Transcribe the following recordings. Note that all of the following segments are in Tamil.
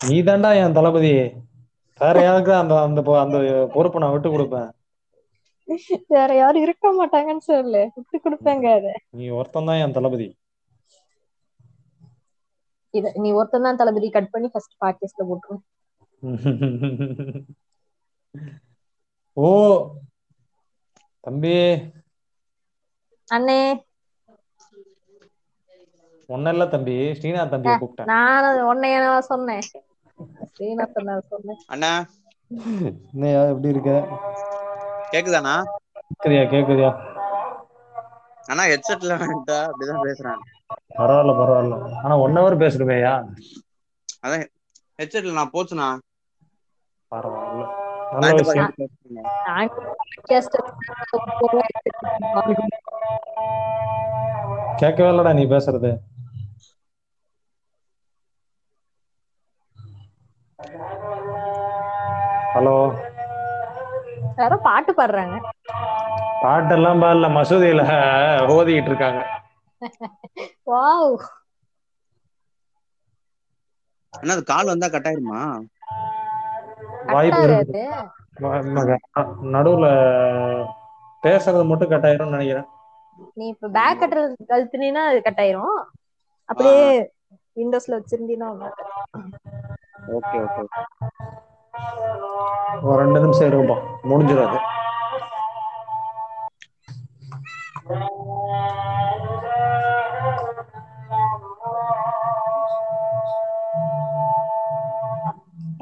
நீ தாண்டா என் தளபதி. வேற யாருக்கு அந்த அந்த அந்த பொறுப்பை நான் விட்டு கொடுப்பேன்? வேற யாரும் இருக்க மாட்டாங்கன்னு சொல்லு. விட்டு கொடுப்பேங்க அத. நீ ஒருத்தன் தான் என் தளபதி. இத நீ ஒருத்தன் தான் தளபதி. கட் பண்ணி ஃபர்ஸ்ட் பாட்காஸ்ட்ல போட்டுரும் ஓ தம்பி. அண்ணே. ஒன்னும் இல்ல தம்பி. ஸ்ரீநாத் தம்பியை கூப்பிட்டேன். நான் உன்னைய நான் சொன்னேன். ஸ்ரீநாத் அண்ணா. எப்படி இருக்க? கேக்குதாண்ணா? கேக்குதியா கேக்குதியா? அண்ணா ஹெட்செட்ல வேண்டாம் அப்படிதான் பேசுறேன். பரவாயில்ல பரவாயில்ல. ஆனா ஒன் ஹவர் பேசுறமேயா அதான் ஹெட்செட்ல நான் போச்சுண்ணா. பரவாயில்ல. நல்ல இந்த விஷயம். கேட்கவே இல்லடா நீ பேசுறது. ஹலோ. யாரோ பாட்டு பாடுறாங்க. பாட்டெல்லாம் பாடல மசூதியில ஓதிக்கிட்டு இருக்காங்க. வாவ். அண்ணா அது கால் வந்தா கட் ஆயிருமா? வாய்ப்பு நடுவுல பேசுறது மட்டும் கட்டாயிரும்னு நினைக்கிறேன். நீ இப்ப பேக் கட்டுறது கழுத்துனீன்னா அது கட் ஆயிரும். அப்படியே விண்டோஸ்ல வச்சிருந்தீங்கன்னா. ஓகே ஓகே ஒரு ரெண்டு நிமிஷம் இருக்கும்பா முடிஞ்சிடும் அது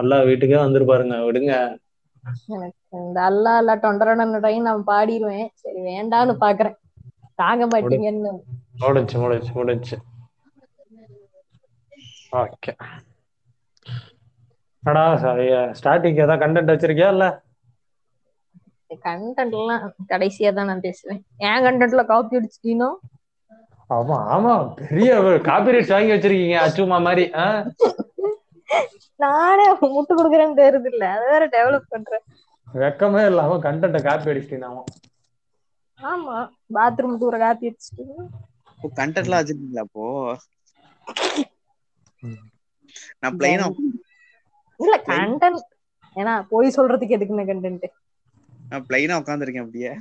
அல்லா வீட்டுக்கே வந்துருப்பாருங்க விடுங்க. இந்த அல்லா அல்லா தொண்டரடையும் நான் பாடிடுவேன் சரி வேண்டான்னு பாக்குறேன். தாங்க மாட்டீங்கன்னு. முடிஞ்சு முடிஞ்சு முடிஞ்சு. ஓகே. அடா ஸ்டார்டிங் ஏதாவது கண்டென்ட் வச்சிருக்கியா இல்ல? கண்டென்ட் எல்லாம் கடைசியா தான் நான் பேசுவேன். என் கண்டென்ட்ல காப்பி அடிச்சிட்டீனோ ஆமா ஆமா. பெரிய காப்பிரைட்ஸ் வாங்கி வச்சிருக்கீங்க அச்சுமா மாதிரி? நானே முட்டு கொடுக்குறேன்னு தெரியுது இல்ல. அதை வேற டெவலப் பண்றேன். வெக்கமே இல்லாம கண்டென்ட்டை காப்பி அடிச்சிட்டீங்க ஆமா. பாத்ரூம் தூர காப்பி அடிச்சிட்டீங்க கண்டென்ட்லாம் வச்சிருக்கீங்களா அப்போ? நான் பிளைனா இல்ல கண்டென்ட் ஏன்னா போய் சொல்றதுக்கு எதுக்குன்னு கண்டென்ட் நான் பிளைனா உட்காந்துருக்கேன் அப்படியே.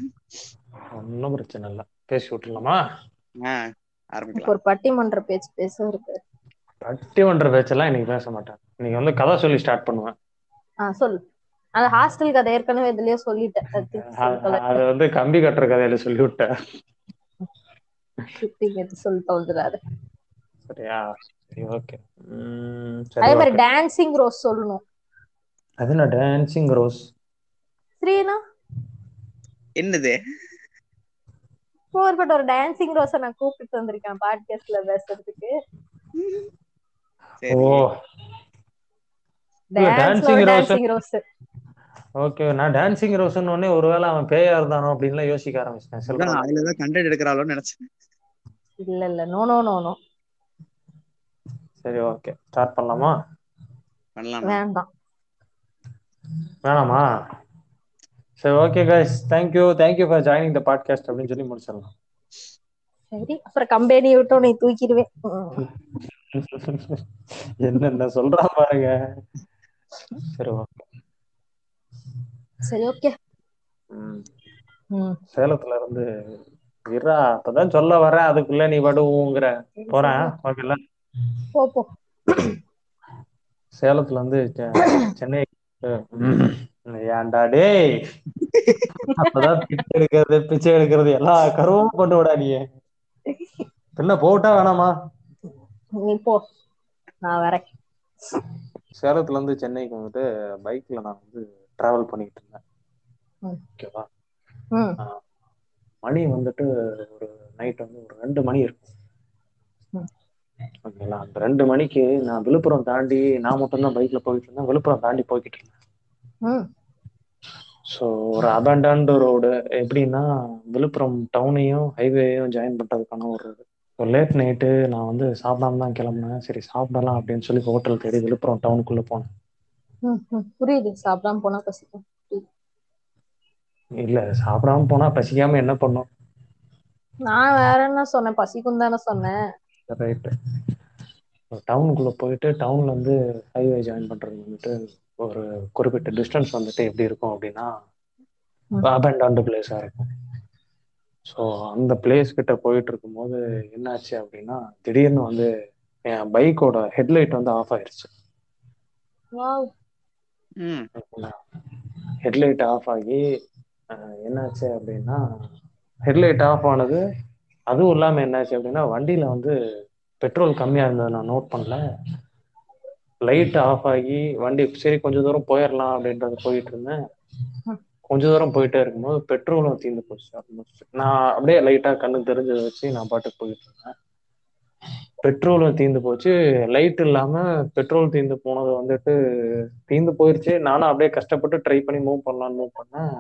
ஒன்றும் பிரச்சனை இல்லை. பேசி விட்டுலாமா ஆரம்பிக்கலாம். ஒரு பட்டிமன்ற பேச்சு பேச இருக்கு. பட்டிமன்ற பேச்செல்லாம் இன்னைக்கு பேச மாட்டேன். இன்னைக்கு வந்து கதை சொல்லி ஸ்டார்ட் பண்ணுவேன். ஆஹ் சொல்லு. அந்த ஹாஸ்டல் கதை ஏற்கனவே இதுலயே சொல்லிட்டேன். அது வந்து கம்பி கட்டுற கதையில சொல்லி விட்டேன். சொல்லி தொலைஞ்சிடாது. சரியா? சரி ஓகே அதே சரி மாதிரி. டான்சிங் ரோஸ் சொல்லணும். அது என்ன டான்சிங் ரோஸ் ஸ்ரீனா? என்னது? போர்பட்ட ஒரு டான்சிங் ரோஸை நான் கூப்பிட்டு வந்திருக்கேன் பாட்காஸ்ட்ல பேசுறதுக்கு. சரி. ஓ. இல்ல, dancing rose- dancing rose okay நான் டான்சிங் ரோஸ்னு உடனே ஒருவேளை அவன் பேயா இருந்தானோ அப்படின்லாம் யோசிக்க ஆரம்பிச்சிட்டேன். அதான் சொல்றேன் அதுலதான் கண்டென்ட் எடுக்கிறாளோன்னு நினைச்சேன். இல்ல இல்ல. நோ நோ நோ நோ சரி ஓகே ஸ்டார்ட் பண்ணலாமா? பண்ணலாம்? வேண்டாம். வேணாமா? சரி okay guys thank you thank you for joining the podcast அப்படின்னு சொல்லி முடிச்சிடலாம். சரி அப்புறம் கம்பெனி விட்டு உன்னை தூக்கிடுவேன். உம். என்னென்ன சொல்றான் பாருங்க. சரி ஓகே சரி ஓகே சேலத்துல இருந்து இரா அப்பதான் சொல்ல வரேன் அதுக்குள்ள நீ படுவோங்கிற போறேன். ஓகேல போ போ சேலத்துல இருந்து செ- சென்னை ஏன்டா டேய்? அப்பதான் பிச்சை எடுக்கிறது பிச்சை எடுக்கிறது எல்லா கருவும் கொண்டு விடா நீ என்ன போட்டா வேணாமா? நீ போ. நான் வரேன். சேலத்துல இருந்து சென்னைக்கு வந்துட்டு பைக்ல நான் வந்து டிராவல் பண்ணிட்டு இருந்தேன். ஓகேவா? மணி வந்துட்டு ஒரு நைட் வந்து ஒரு ரெண்டு மணி இருக்கும். ஓகேங்களா? அந்த ரெண்டு மணிக்கு நான் விழுப்புரம் தாண்டி நான் மட்டும்தான் பைக்ல போயிட்டு இருந்தேன். விழுப்புரம் தாண்டி போய்கிட்டு இருந்தேன். ஸோ ஒரு அபண்டன்ட் ரோடு எப்படின்னா விழுப்புரம் டவுனையும் ஹைவேயும் ஜாயின் பண்றதுக்கான ஒரு ஒரு லேட் நைட்டு நான் வந்து சாப்பிடாம தான் கிளம்புனேன். சரி சாப்பிடலாம் அப்படின்னு சொல்லி ஹோட்டல் தேடி விழுப்புரம் டவுனுக்குள்ள போனேன். புரியுது. சாப்பிடாம போனா பசிக்கும். இல்ல சாப்பிடாம போனா பசிக்காம என்ன பண்ணும்? நான் வேற என்ன சொன்னேன்? பசிக்கும் தானே சொன்னேன். ரைட்டு டவுனுக்குள்ள போயிட்டு டவுன்ல இருந்து ஹைவே ஜாயின் பண்றது வந்துட்டு ஒரு குறிப்பிட்ட டிஸ்டன்ஸ் வந்துட்டு எப்படி இருக்கும் அப்படின்னா ம். அபேண்டாண்டு பிளேஸா இருக்கும். ஸோ அந்த பிளேஸ் கிட்ட போயிட்டு இருக்கும்போது என்னாச்சு அப்படின்னா திடீர்னு வந்து என் பைக்கோட ஹெட்லைட் வந்து ஆஃப் ஆயிருச்சு. வாவ் ம். ஹெட்லைட் ஆஃப் ஆகி என்னாச்சு அப்படின்னா ஹெட்லைட் ஆஃப் ஆனது அதுவும் இல்லாம என்னாச்சு அப்படின்னா வண்டியில வந்து பெட்ரோல் கம்மியா இருந்தது நான் நோட் பண்ணல. லைட் ஆஃப் ஆகி வண்டி சரி கொஞ்ச தூரம் போயிடலாம் அப்படின்றது போயிட்டு இருந்தேன். கொஞ்ச தூரம் போயிட்டே இருக்கும்போது பெட்ரோலும் தீர்ந்து போச்சு. நான் அப்படியே லைட்டா கண்ணு தெரிஞ்சதை வச்சு நான் பாட்டுக்கு போயிட்டு இருந்தேன். பெட்ரோலும் தீர்ந்து போச்சு. லைட் இல்லாம பெட்ரோல் தீர்ந்து போனது வந்துட்டு தீர்ந்து போயிருச்சு. நானும் அப்படியே கஷ்டப்பட்டு ட்ரை பண்ணி மூவ் பண்ணலாம்னு மூவ் பண்ணேன்.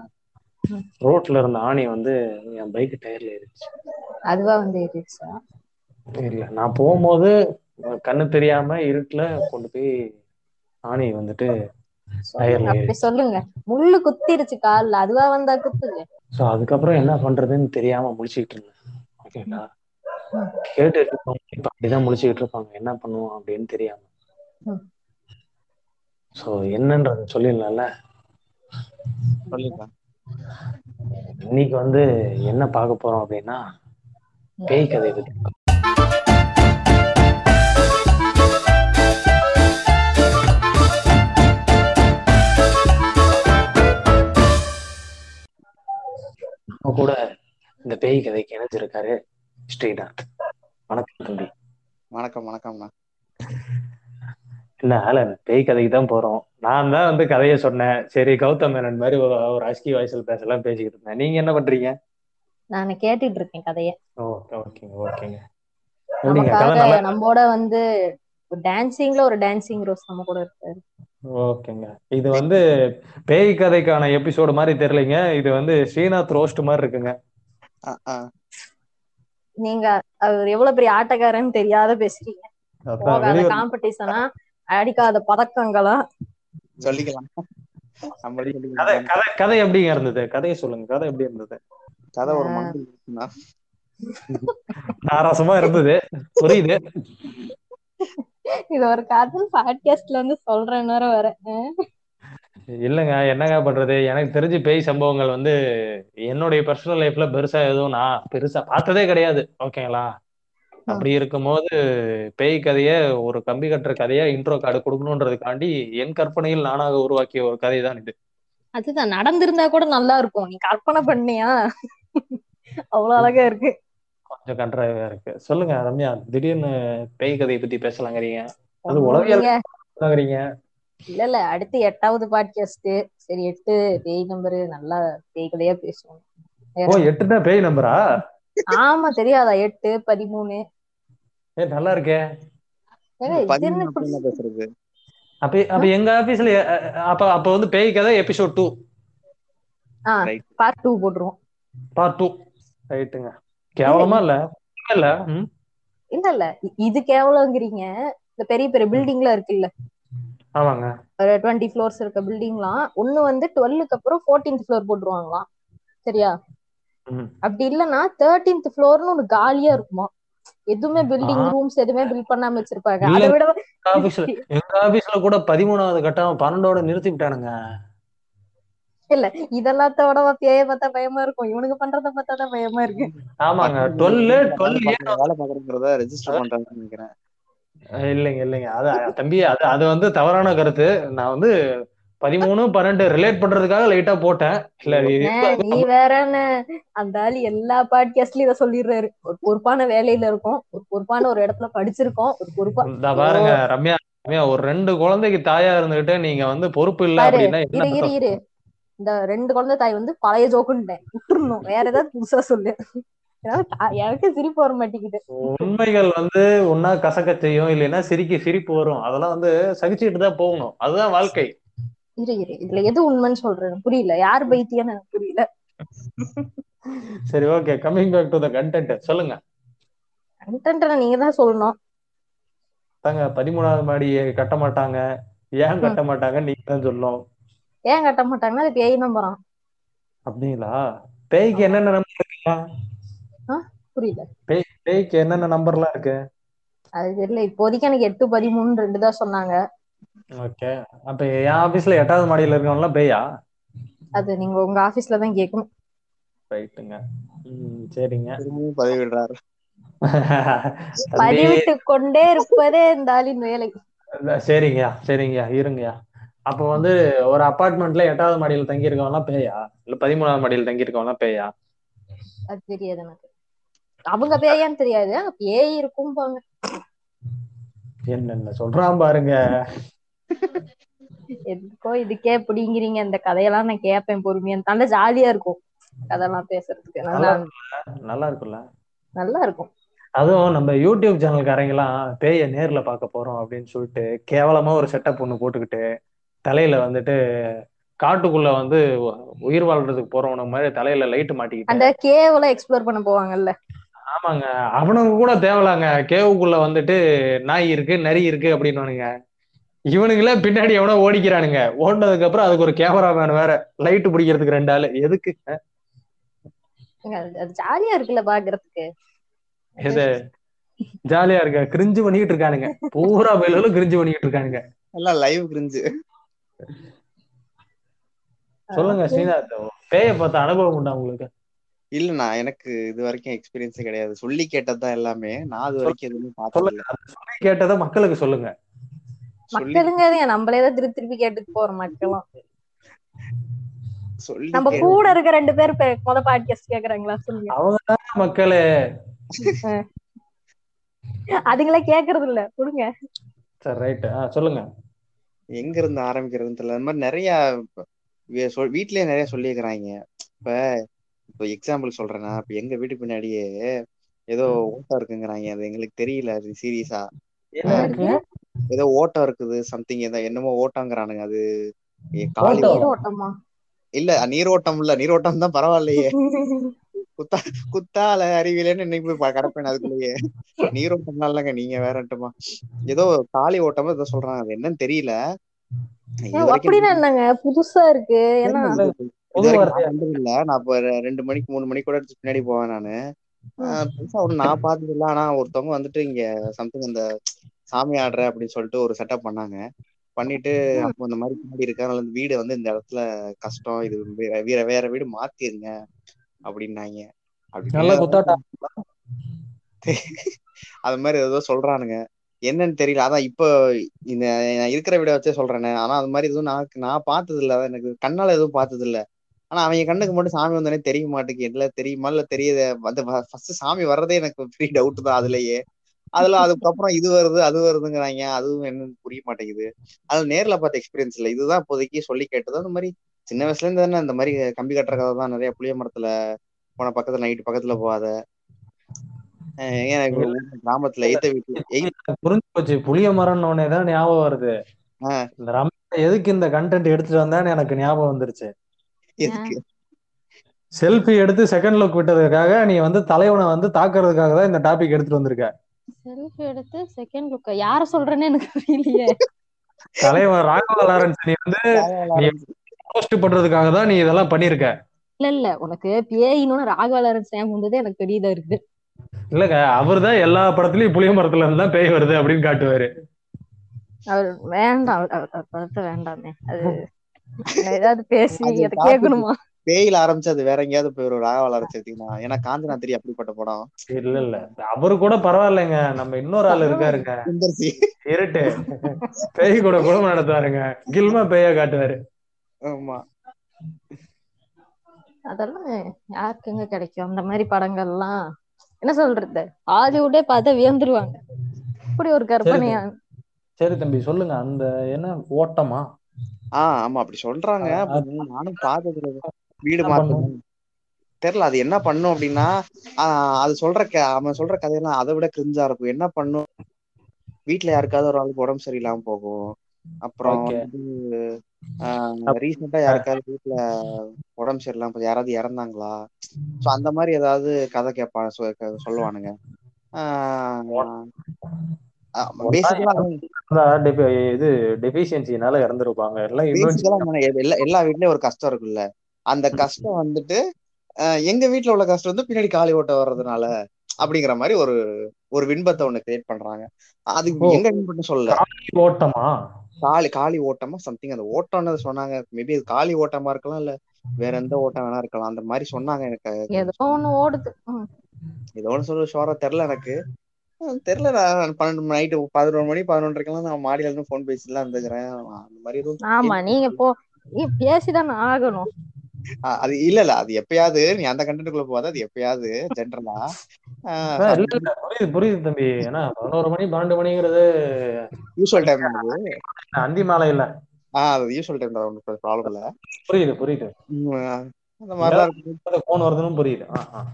ரோட்ல இருந்த ஆணி வந்து என் பைக் டயர்ல ஏறிச்சு அதுவா வந்து ஏறிடுச்சா? இல்ல நான் போகும்போது கண்ணு தெரியாம இருட்டுல கொண்டு போய் ஆணி வந்துட்டு டயர்ல அப்படி சொல்லுங்க. முள்ளு குத்திருச்சு கால்ல. அதுவா வந்தா குத்துது ஸோ அதுக்கப்புறம் என்ன பண்றதுன்னு தெரியாம முழிச்சுக்கிட்டு இருந்தேன். ஓகேங்களா கேட்டு இப்ப அப்படிதான் முழிச்சுக்கிட்டு இருப்பாங்க. என்ன பண்ணுவோம் அப்படின்னு தெரியாம. ஸோ என்னன்றத சொல்லிடலாம்ல? சொல்லிடலாம். இன்னைக்கு வந்து என்ன பார்க்க போறோம் அப்படின்னா பேய் கதை பத்தி நம்ம கூட இந்த பேய் கதைக்கு இணைஞ்சிருக்காரு ஸ்ரீநாத். வணக்கம் தம்பி. வணக்கம் வணக்கம்ண்ணா. என்ன ஆலன் பேய் கதைக்கு தான் போறோம். நான் தான் வந்து கதையை சொன்னேன். சரி கௌதம் மேனன் மாதிரி ஒரு அஸ்கி வாய்ஸில் பேசலாம் பேசிக்கிட்டு இருந்தேன். நீங்க என்ன பண்றீங்க? நான் கேட்டுட்டு இருக்கேன் கதைய. ஓகேங்க ஓகேங்க. நம்மோட வந்து டான்சிங்ல ஒரு டான்சிங் ரோஸ் நம்ம கூட இருக்காரு. ஓகேங்க. இது வந்து பேய் கதைக்கான எபிசோடு மாதிரி தெரியலைங்க. இது வந்து ஸ்ரீநாத் ரோஸ்ட் மாதிரி இருக்குங்க. நீங்க அவர் எவ்வளவு பெரிய ஆட்டக்காரன்னு தெரியாத பேசுறீங்க. காம்படிஷனா அடிக்காத பதக்கங்களா? சொல்லிக்கலாம். கதை எப்படிங்க இருந்தது? கதையை சொல்லுங்க. கதை எப்படி இருந்தது? கதை ஒரு நாராசமா இருந்தது. புரியுது. இது ஒரு கதை பாட்காஸ்ட்ல வந்து சொல்றேன் நேரம் வர. இல்லைங்க. என்னங்க பண்றது? எனக்கு தெரிஞ்சு பேய் சம்பவங்கள் வந்து என்னுடைய பர்சனல் லைஃப்ல பெருசா எதுவும் நான் பெருசா பார்த்ததே கிடையாது. ஓகேங்களா அப்படி இருக்கும்போது பேய் கதைய ஒரு கம்பி கட்டுற கதையா இன்ட்ரோ கார்டு கொடுக்கணுன்றதுக்காண்டி என் கற்பனையில் நானாக உருவாக்கிய ஒரு கதை தான் இது. அதுதான். நடந்திருந்தா கூட நல்லா இருக்கும் நீ கற்பனை பண்ணியா? அவ்வளவு அழகா இருக்கு. கொஞ்சம் கன்றாவியா இருக்கு. சொல்லுங்க ரம்யா திடீர்னு பேய் கதையை பத்தி பேசலாங்கிறீங்க. அது உளவியல் நீங்க பேசலாங்கிறீங்க இல்ல இல்ல அடுத்து எட்டாவது பாட்காஸ்ட் சரி எட்டு பேய் நம்பரு நல்லா பேய் கதையா பேசுவோம். ஓ எட்டு தான் பேய் நம்பரா ஆமா தெரியாதா? எட்டு பதிமூணு. ஏ நல்லா இருக்கே பேசுறது? அப்ப அப்ப எங்க ஆபீஸ்ல அப்ப அப்ப வந்து பேய் கதை episode two ah right part two போட்டுருவோம். பார்ட் டூ ரைட்டுங்க கேவலமா இல்ல? இல்ல. இல்ல இல்ல. இது கேவலங்கிறீங்க. இந்த பெரிய பெரிய பில்டிங்லாம் இருக்குல்ல? ஆமாங்க. ஒரு டுவெண்ட்டி ஃப்ளோர்ஸ் இருக்க பில்டிங்லாம் ஒண்ணு வந்து டுவெல்லுக்கு அப்புறம் ஃபோர்டீன்த் ஃப்ளோர் போட்டுருவாங்களாம். சரியா? அப்படி இல்லைன்னா தேர்டீன்த் ஃப்ளோர்னு ஒரு காலியா இருக்குமா? எதுவுமே பில்டிங். ரூம்ஸ் எதுவுமே பில்ட் பண்ணாம வச்சிருப்பாங்க. அதை விட ஆபீஸ்ல எங்க ஆபீஸ்ல கூட பதிமூணாவது கட்டம் பன்னெண்டோட நிறுத்தி விட்டானுங்க. இல்ல இதெல்லாத்தோட பேய பார்த்தா பயமா இருக்கும். இவனுக்கு பண்றத பார்த்தா தான் பயமா இருக்கு. ஆமாங்க. டுவெல் டுவெல் வேலை பாக்குறேங்கிறத ரெஜிஸ்டர் பண்றாங்கன்னு நினைக்கிறேன். இல்லைங்க இல்லைங்க. அது தம்பி அது அது வந்து தவறான கருத்து. நான் வந்து பதிமூணு பன்னெண்டு ரிலேட் பண்றதுக்காக லைட்டா போட்டேன். இல்ல நீ வேறன்னு. அந்த ஆளு எல்லா பாட்காஸ்ட்லயும் இதை சொல்லிடுறாரு. ஒரு பொறுப்பான வேலையில இருக்கும். ஒரு பொறுப்பான ஒரு இடத்துல படிச்சிருக்கோம். ஒரு பொறுப்பா இந்த பாருங்க ரம்யா ரம்யா ஒரு ரெண்டு குழந்தைக்கு தாயா இருந்துகிட்டு நீங்க வந்து பொறுப்பு இல்ல அப்படின்னா இரு என்ன இரு இரு இந்த ரெண்டு குழந்தை தாய் வந்து பழைய ஜோக்குன்ட்டேன் விட்டுறணும். வேற ஏதாவது புதுசா சொல்லு. எனக்கு சிரிப்பு வர மாட்டேங்குது. உண்மைகள் வந்து ஒன்னா கசக்க செய்யும். இல்லைன்னா சிரிக்க சிரிப்பு வரும். அதெல்லாம் வந்து சகிச்சுக்கிட்டு தான் போகணும். அதுதான் வாழ்க்கை. இரு இரு. இதுல எது உண்மைன்னு சொல்றேன். புரியல. யார் பைத்தியன்னு எனக்கு புரியல. சரி okay coming back to the content சொல்லுங்க. கண்டென்ட் நீங்க தான் சொல்லணும். தாங்க பதிமூணாவது மாடி கட்ட மாட்டாங்க. ஏன் கட்ட மாட்டாங்க? நீங்க தான் சொல்லணும். ஏன் கட்ட மாட்டாங்கன்னா அது பேய் நம்புறான் அப்படிங்களா? பேய்க்கு என்னென்ன நம்பர் இருக்குங்க புரியல. பேய் பேய்க்கு என்னென்ன நம்பர்லாம் இருக்கு? அது தெரியல. இப்போதைக்கு எனக்கு எட்டு பதிமூணு ரெண்டு தான் சொன்னாங்க. ஓகே அப்ப என் ஆபீஸ்ல எட்டாவது மாடியில இருக்கவங்கலாம் பேயா? அது நீங்க உங்க ஆபீஸ்ல தான் கேட்கணும் ரைட்டுங்க சரிங்க. பதிவிடுறாரு. பதிவிட்டு கொண்டே இருப்பதே இந்த ஆளின் வேலை. சரிங்கய்யா சரிங்கய்யா இருங்கய்யா. அப்போ வந்து ஒரு அபார்ட்மெண்ட்ல எட்டாவது மாடியில் தங்கி இருக்கவங்கலாம் பேயா? இல்ல பதிமூணாவது மாடியில் தங்கி இருக்கவங்கலாம் பேயா? அது தெரியாது எனக்கு. அவங்க பேயான்னு தெரியாது. பேய் இருக்கும் பாங்க. என்னென்ன சொல்றான் பாருங்க. எதுக்கோ இதுக்கே பிடிங்கிறீங்க. இந்த கதையெல்லாம் நான் கேட்பேன் பொறுமையா. நல்ல ஜாலியா இருக்கும். கதையெல்லாம் பேசுறதுக்கு. நல்லா நல்லா இருக்குல்ல நல்லா இருக்கும். அதுவும் நம்ம யூடியூப் சேனல்காரங்கெல்லாம் பேய நேர்ல பார்க்க போறோம் அப்படின்னு சொல்லிட்டு கேவலமா ஒரு செட்டப் ஒண்ணு போட்டுக்கிட்டு தலையில வந்துட்டு காட்டுக்குள்ள வந்து உயிர் வாழ்றதுக்கு போறவன மாதிரி தலையில லைட் மாட்டிக்கிட்டு அந்த கேவல எக்ஸ்ப்ளோர் பண்ண போவாங்கல்ல. ஆமாங்க. அவனுங்க கூட தேவலாங்க. கேவுக்குள்ள வந்துட்டு நாய் இருக்கு நரி இருக்கு அப்படின்னுவானுங்க. இவனுங்களே பின்னாடி எவனோ ஓடிக்கிறானுங்க. ஓடினதுக்கு அப்புறம் அதுக்கு ஒரு கேமரா மேன் வேற லைட் பிடிக்கிறதுக்கு ரெண்டு ஆளு. எதுக்கு? அது- ஜாலியா இருக்குல்ல பாக்குறதுக்கு. இது ஜாலியா இருக்க? கிரிஞ்சு பண்ணிக்கிட்டு இருக்கானுங்க. பூரா பயிலும் கிரிஞ்சு பண்ணிக்கிட்டு இருக்கானுங்க. எல்லாம் லைவ் கிரிஞ்சு சொல்லுங்க ஸ்ரீநாத். பேய பார்த்த அனுபவம் உண்டா உங்களுக்கு? இல்லண்ணா எனக்கு இது வரைக்கும் எக்ஸ்பீரியன்ஸே கிடையாது. சொல்லி கேட்டதுதான் எல்லாமே. நான் அது வரைக்கும் எதுவுமே இல்ல சொல்லி கேட்டதை மக்களுக்கு சொல்லுங்க. சொல்லி மக்களுங்க நம்மளே தான் திருப்பி திருப்பி கேட்டுட்டு போறோம் மக்களும். சொல்லி நம்ம கூட இருக்க ரெண்டு பேர் முத பாட்காஸ்ட் கேக்குறாங்களா? சொல்லுங்க. அவங்க மக்களே. அதுங்களே கேக்குறது இல்ல. கொடுங்க. சரி ரைட் சொல்லுங்க. எங்க இருந்து ஆரம்பிக்கிறதுன்னு தெரியல அது மாதிரி நிறைய வீட்லயே நிறைய சொல்லியிருக்கிறாங்க. இப்ப இப்ப எக்ஸாம்பிள் சொல்றேன்னா இப்ப எங்க வீட்டு பின்னாடியே ஏதோ ஓட்டம் இருக்குங்கிறாங்க. அது எங்களுக்கு தெரியல. அது சீரியஸா ஏதோ ஓட்டம் இருக்குது சம்திங் ஏதோ என்னமோ ஓட்டங்கிறானுங்க அது இல்ல நீரோட்டம் இல்ல நீரோட்டம் தான் பரவாயில்லையே. குத்தா குத்தால அறிவியலன்னு இன்னைக்கு போய் கிடப்பேன் அதுக்குள்ளேயே. நீரோட்டம்லாம் இல்லைங்க நீங்க வேறட்டுமா ஏதோ காளி ஓட்டமா ஏதோ சொல்றாங்க அது என்னன்னு தெரியல. அப்படின்னா என்னங்க புதுசா இருக்கு. ஏன்னா இல்ல நான் இப்ப ரெண்டு மணிக்கு மூணு மணிக்கு கூட எடுத்து பின்னாடி போவேன் நானு. ஆஹ் பெருசா ஒண்ணு நான் பார்த்தது இல்ல ஆனா ஒருத்தவங்க வந்துட்டு இங்க சம்திங் அந்த சாமி ஆடுற அப்படின்னு சொல்லிட்டு ஒரு செட்டப் பண்ணாங்க. பண்ணிட்டு அப்போ இந்த மாதிரி பின்னாடி இருக்க அதனால இந்த வீடு வந்து இந்த இடத்துல கஷ்டம். இது வேற வேற வீடு மாத்திருங்க அப்படின்னாங்க. அது மாதிரி ஏதோ சொல்றானுங்க. என்னன்னு தெரியல. அதான் இப்போ இந்த நான் இருக்கிற வீட வச்சே சொல்றேனே. ஆனா அது மாதிரி எதுவும் நான் நான் பார்த்தது இல்ல எனக்கு கண்ணால எதுவும் பார்த்தது இல்ல ஆனா அவங்க கண்ணுக்கு மட்டும் சாமி வந்தோடனே தெரிய மாட்டேங்குது. இல்ல தெரியுமா? இல்ல தெரியுது. வந்து ஃபர்ஸ்ட் சாமி வர்றதே எனக்கு ஃப்ரீ டவுட் தான். அதுலயே அதுல அதுக்கப்புறம் இது வருது அது வருதுங்கிறாங்க. அதுவும் என்னன்னு புரிய மாட்டேங்குது. அது நேர்ல பார்த்த எக்ஸ்பீரியன்ஸ் இல்ல. இதுதான் இப்போதைக்கு சொல்லி கேட்டது அந்த மாதிரி சின்ன வயசுல இருந்து தானே இந்த மாதிரி கம்பி கட்டுற கதை தான் நிறைய புளிய மரத்துல போன பக்கத்துல நைட்டு பக்கத்துல போகாத. ஊர் கிராமத்துல எய்த்த வீட்டு எய்த் புரிஞ்சு போச்சு. புளிய மரம்னு தான் ஞாபகம் வருது. எதுக்கு இந்த கண்டென்ட் எடுத்துட்டு வந்தான்னு எனக்கு ஞாபகம் வந்துருச்சு. எதுக்கு? செல்ஃபி எடுத்து செகண்ட் லுக் விட்டதுக்காக நீ வந்து தலைவனை வந்து தாக்குறதுக்காக தான் இந்த டாபிக் எடுத்துட்டு வந்திருக்க. செல்ஃபி எடுத்து செகண்ட் லுக் யார சொல்றேன்னு எனக்கு புரியலையே. தலைவன் ராகவ லாரன்ஸ் நீ வந்து போஸ்ட் பண்றதுக்காக தான் நீ இதெல்லாம் பண்ணிருக்க. இல்ல இல்ல. உனக்கு பேயின்னு ராகவலரன் ஞாபகம் வந்தது எனக்கு பெரியதா இருக்கு. இல்லங்க அவர்தான் எல்லா படத்துலயும் புளிய மரத்துல இருந்து தான் பேய் வருது அப்படின்னு காட்டுவாரு. அவர் வேண்டாம். அவர் அவர் அவர் படத்தை வேண்டாமே. அது ஏதாவது பேசி அது. கேட்கணுமா? பேயில ஆரம்பிச்சு அது வேற எங்கேயாவது போய் ஒரு ராகவ ஆரம்பிச்சிருக்கீங்கன்னா ஏன்னா காஞ்சனா திரி அப்படிப்பட்ட படம். இல்ல இல்ல. அவரு கூட பரவாயில்லைங்க. நம்ம இன்னொரு ஆள் இருக்காருங்க. இருட்டு. பேய் கூட குடும்பம் நடத்துவாருங்க. கில்மா பேயா காட்டுவாரு. ஆமா. அதெல்லாம் யாருக்குங்க கிடைக்கும்? அந்த மாதிரி படங்கள்லாம். என்ன சொல்றது? ஹாலிவுட்டே பார்த்தா வியந்துருவாங்க. இப்படி ஒரு கற்பனையா? சரி தம்பி. சொல்லுங்க. அந்த என்ன ஓட்டமா? ஆஹ் ஆமா. அப்படி சொல்றாங்க. நானும் பார்த்தது இல்ல. வீடு மாத்தணும். தெரியல அது என்ன பண்ணும் அப்படின்னா ஆஹ் அது சொல்ற க- அவன் சொல்ற கதையெல்லாம் அதை விட கிரிஞ்சா இருக்கும். என்ன பண்ணும்? வீட்ல யாருக்காவது ஒரு ஆளுக்கு உடம்பு சரியில்லாம போகும். அப்புறம். வந்து ரீசெண்டா யாருக்காவது வீட்ல உடம்பு சரியில்லாம போகுது யாராவது இறந்தாங்களா? சோ அந்த மாதிரி ஏதாவது கதை கேட்பாங்க சொ- க- சொல்லுவானுங்க. இது டெபிஷியன்சினால இறந்துருப்பாங்க. எல்லா எல்லா வீட்லயும் ஒரு கஷ்டம் இருக்குல்ல அந்த கஷ்டம் வந்துட்டு ஆஹ் எங்க வீட்ல உள்ள கஷ்டம் வந்து பின்னாடி காளி ஓட்ட வர்றதுனால அப்படிங்கிற மாதிரி ஒரு ஒரு விண்பத்தை ஒண்ணு கிரியேட் பண்றாங்க. அது ஓ. எங்க விண்பட்னு சொல்லல. ஓட்டமா? காலி காலி ஓட்டமா சம்திங் அந்த ஓட்டம்னு சொன்னாங்க. மேபி அது காலி ஓட்டமா இருக்கலாம் இல்ல வேற எந்த ஓட்டம் வேணா இருக்கலாம். அந்த மாதிரி சொன்னாங்க எனக்கு. ஏதோ ஒண்ணு ஓடுது. ஏதோ ஒன்று சொல்ல ஷோரா தெரில எனக்கு. தெரியல. நான் பன்னெண்டு நைட்டு பதினொரு மணி பதினொன்றரைக்கெல்லாம் நான் மாடியில இருந்து ஃபோன் பேசிட்டுலாம் இருந்துக்கிறேன். அந்த மாதிரி எதுவும் ஆமா நீங்க போ நீ பேசிதானே ஆகணும். அது இல்ல இல்ல. அது எப்பயாவது நீ அந்த கண்டென்ட்டுக்குள்ள போகாத அது எப்பயாவது ஜென்ரலா புரியுது புரியுது தம்பி. ஏன்னா பதினோரு மணி பன்னெண்டு மணிங்கிறது யூஸ்வல் டைம் அது. அந்தி மாலை இல்ல. ஆஹ் அது யூஸ்வல் டைம் தான். ஒன்றும் ப்ராப்ளம் இல்ல. புரியுது புரியுது. அந்த மாதிரிதான் இருக்கு போன் வருதுன்னு புரியுது.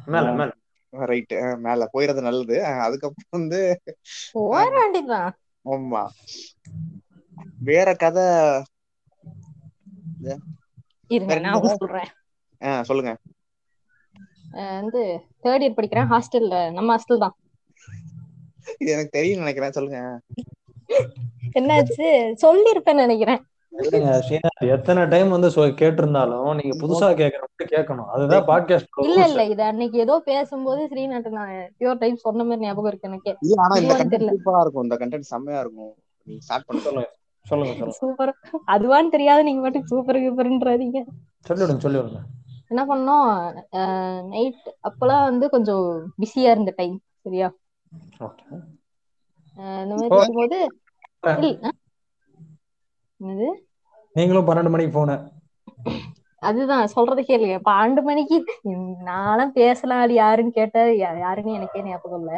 மேல மேல. ரைட்டு மேல. போயிறது நல்லது. அதுக்கப்புறம் வந்து ஆமா. வேற கதை. இருங்க நான் சொல்றேன். ஆஹ் சொல்லுங்க. வந்து தேர்ட் இயர் படிக்கிறேன் ஹாஸ்டல்ல நம்ம ஹாஸ்டல் தான். இது எனக்கு தெரியும் நினைக்கிறேன் சொல்லுங்க. என்னாச்சு? சொல்லிருப்பேன்னு நினைக்கிறேன். ஸ்ரீநாத் எத்தனை டைம் வந்து கேட்டிருந்தாலும் நீங்க புதுசா கேட்கறவங்க கேட்கணும். அதுதான் பாட்காஸ்ட் இல்ல இல்ல இது அன்னைக்கு ஏதோ பேசும்போது ஸ்ரீநாட்டு நான் பியூர் டைம் சொன்ன மாதிரி ஞாபகம் இருக்கு எனக்கு. இல்ல ஆனா இந்த கண்டென்ட் தெரியல. சூப்பரா இருக்கும். இந்த கண்டென்ட் செம்மையா இருக்கும். நீ ஸ்டார்ட் பண்ண. சொல்லுங்க. சொல்லுங்க சூப்பர். அதுவான்னு தெரியாது நீங்க மட்டும் சூப்பர் சூப்பர்ன்றாதீங்க. சொல்லிவிடுங்க சொல்லிவிடுங்க. என்ன பண்ணோம்? நைட் அப்பெல்லாம் வந்து கொஞ்சம் பிஸியா இருந்த டைம் சரியா? இந்த மாதிரி. இருக்கும்போது? என்னது? நீங்களும் பன்னெண்டு மணிக்கு போன அதுதான் சொல்றது கேளுங்க. பன்னெண்டு மணிக்கு நானும் பேசலாம் அது யாருன்னு கேட்டா யாருன்னு எனக்கே ஞாபகம் இல்ல.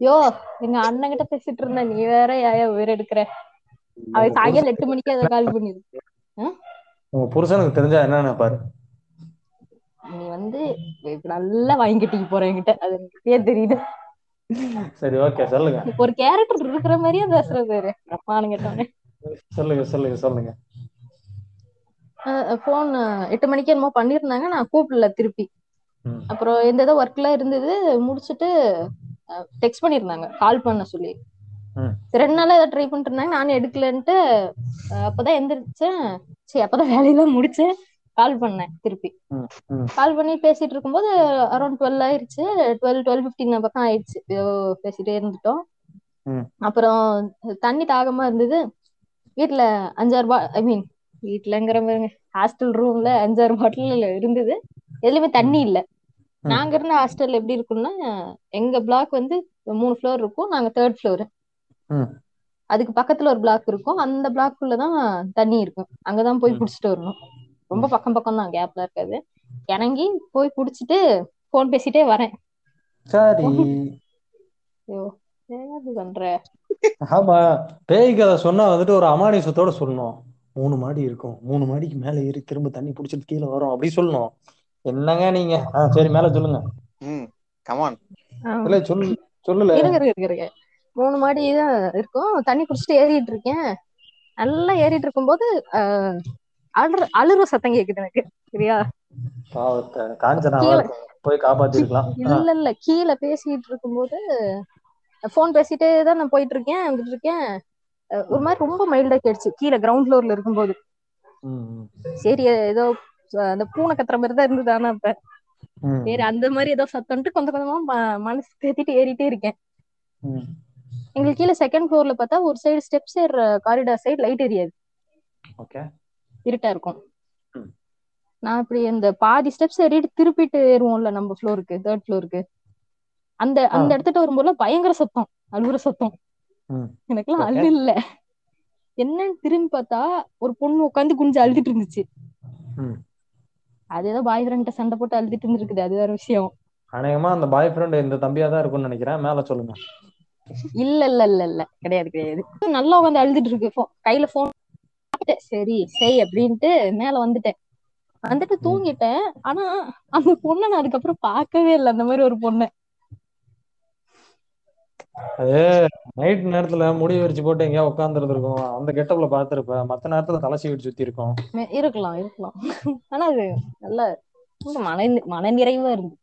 யோ எங்க அண்ணன் கிட்ட பேசிட்டு இருந்தேன் நீ வேற யாயா உயிர் எடுக்கிற? அவன் சாயங்காலம் எட்டு மணிக்கு அதை கால் பண்ணிரு உங்க புருஷனுக்கு தெரிஞ்சா என்ன பாரு? நீ வந்து நல்லா வாங்கிட்டிக்கு போற என்கிட்ட. அது எனக்கே தெரியுது. சரி ஓகே சொல்லுங்க. ஒரு கேரக்டர் இருக்கிற மாதிரியே பேசுறது மானு கேட்டவனே சொல்லுங்க சொல்லுங்க சொல்லுங்க. போன் எட்டு மணிக்கு என்னமோ பண்ணிருந்தாங்க. நான் கூப்பிடல திருப்பி. அப்புறம் எந்த ஏதோ ஒர்க்லாம் இருந்தது முடிச்சுட்டு டெக்ஸ்ட் பண்ணிருந்தாங்க கால் பண்ண சொல்லி. ரெண்டு நாளா ஏதோ ட்ரை பண்ணிட்டு இருந்தாங்க. நானும் எடுக்கலன்ட்டு அப்பதான் எந்திரிச்சேன். சரி அப்பதான் வேலையெல்லாம் முடிச்சேன். கால் பண்ணேன் திருப்பி. கால் பண்ணி பேசிட்டு இருக்கும்போது அரௌண்ட் டுவெல் ஆயிடுச்சு டுவெல் டுவெல் பிப்டீன் பக்கம் ஆயிடுச்சு பேசிட்டே இருந்துட்டோம். அப்புறம் தண்ணி தாகமா இருந்தது. வீட்டுல அஞ்சாறு பா ஐ மீன் வீட்டுலங்கிற ஹாஸ்டல் ரூம்ல அஞ்சாறு பாட்டில் இருந்தது. எதுலயுமே தண்ணி இல்ல. நாங்க இருந்த ஹாஸ்டல் எப்படி இருக்கும்னா எங்க பிளாக் வந்து மூணு ஃப்ளோர் இருக்கும் நாங்க தேர்ட் ஃப்ளோர். அதுக்கு பக்கத்துல ஒரு பிளாக் இருக்கும். அந்த பிளாக்குள்ளதான் தண்ணி இருக்கும். அங்கதான் போய் ம். புடிச்சிட்டு வரணும். ரொம்ப பக்கம் பக்கம் தான் கேப்ல இருக்காது. இறங்கி போய் புடிச்சிட்டு போன் பேசிட்டே வரேன். சரி. ஐயோ பண்ற? ஆமா பேய் கதை சொன்னா வந்துட்டு ஒரு அமானுஷத்தோட சொல்லணும். மூணு மாடி இருக்கும். மூணு மாடிக்கு மேல ஏறி திரும்ப தண்ணி புடிச்சிட்டு கீழே வரும். அப்படி சொல்லணும். என்னங்க நீங்க? சரி மேல சொல்லுங்க. ம் கமான். இல்ல சொல்லு சொல்லல. இருங்க இருங்க இருங்க, இருங்க. மூணு மாடி தான் இருக்கும். தண்ணி குடிச்சிட்டு ஏறிட்டு இருக்கேன். நல்லா ஏறிட்டு இருக்கும்போது ஆஹ், அழுற அழுற சத்தம் கேக்குது எனக்கு. சரியா? போய் காப்பாத்திருக்கலாம். இல்ல இல்ல கீழே பேசிட்டு இருக்கும்போது போன் பேசிட்டே தான் நான் போயிட்டு இருக்கேன் வந்துட்டு இருக்கேன். ஒரு மாதிரி ரொம்ப மைல்டா கேடுச்சு கீழே கிரவுண்ட் ஃப்ளோர்ல இருக்கும்போது. சரி ஏதோ அந்த பூனை கத்துற மாதிரி தான் இருந்தது ஆனா இப்ப ம், சரி அந்த மாதிரி ஏதோ சத்தம்ட்டு கொஞ்சம் கொஞ்சமா மனசு தேத்திட்டு ஏறிட்டே இருக்கேன். எங்களுக்கு கீழே செகண்ட் ஃப்ளோர்ல பார்த்தா ஒரு சைடு ஸ்டெப்ஸ் ஏற காரிடார் சைடு லைட் எரியாது ஓகே இருட்டா இருக்கும். நான் இப்படி இந்த பாதி ஸ்டெப்ஸ் ஏறிட்டு திருப்பிட்டு ஏறுவோம்ல நம்ம ஃப்ளோருக்கு தேர்ட் ஃப்ளோருக்கு அந்த அந்த. இடத்துட்டு வரும்போது பயங்கர சத்தம் அழுகுற சத்தம். எனக்குலாம். அழு இல்ல என்னன்னு திரும்பி பார்த்தா ஒரு பொண்ணு உட்காந்து குனிஞ்சு அழுதுட்டு இருந்துச்சு. அது ஏதோ பாய் ஃப்ரெண்ட்ட சண்டை போட்டு அழுதுட்டு இருந்திருக்குது. அது வேற விஷயம். அநேகமா அந்த பாய் ஃப்ரெண்ட் இந்த தம்பியா தான் இருக்கும்னு நினைக்கிறேன். மேல சொல்லுங்க. இல்ல இல்ல இல்ல இல்ல. கிடையாது கிடையாது. நல்லா உட்காந்து அழுதுட்டு இருக்கு. கையில போன் சரி சரி அப்படின்ட்டு மேல வந்துட்டேன். வந்துட்டு. தூங்கிட்டேன். ஆனா அந்த பொண்ணை நான் அதுக்கப்புறம் பார்க்கவே இல்லை. அந்த மாதிரி ஒரு பொண்ணை. அது நைட் நேரத்துல முடி விரிச்சு போட்டு எங்கேயா உட்காந்துருந்து இருக்கும் அந்த கெட்டப்ல பாத்துருப்ப மத்த நேரத்துல தலை சீவிட்டு சுத்தி இருக்கும் இருக்கலாம் இருக்கலாம். ஆனா அது நல்ல மன மன நிறைவா இருந்து.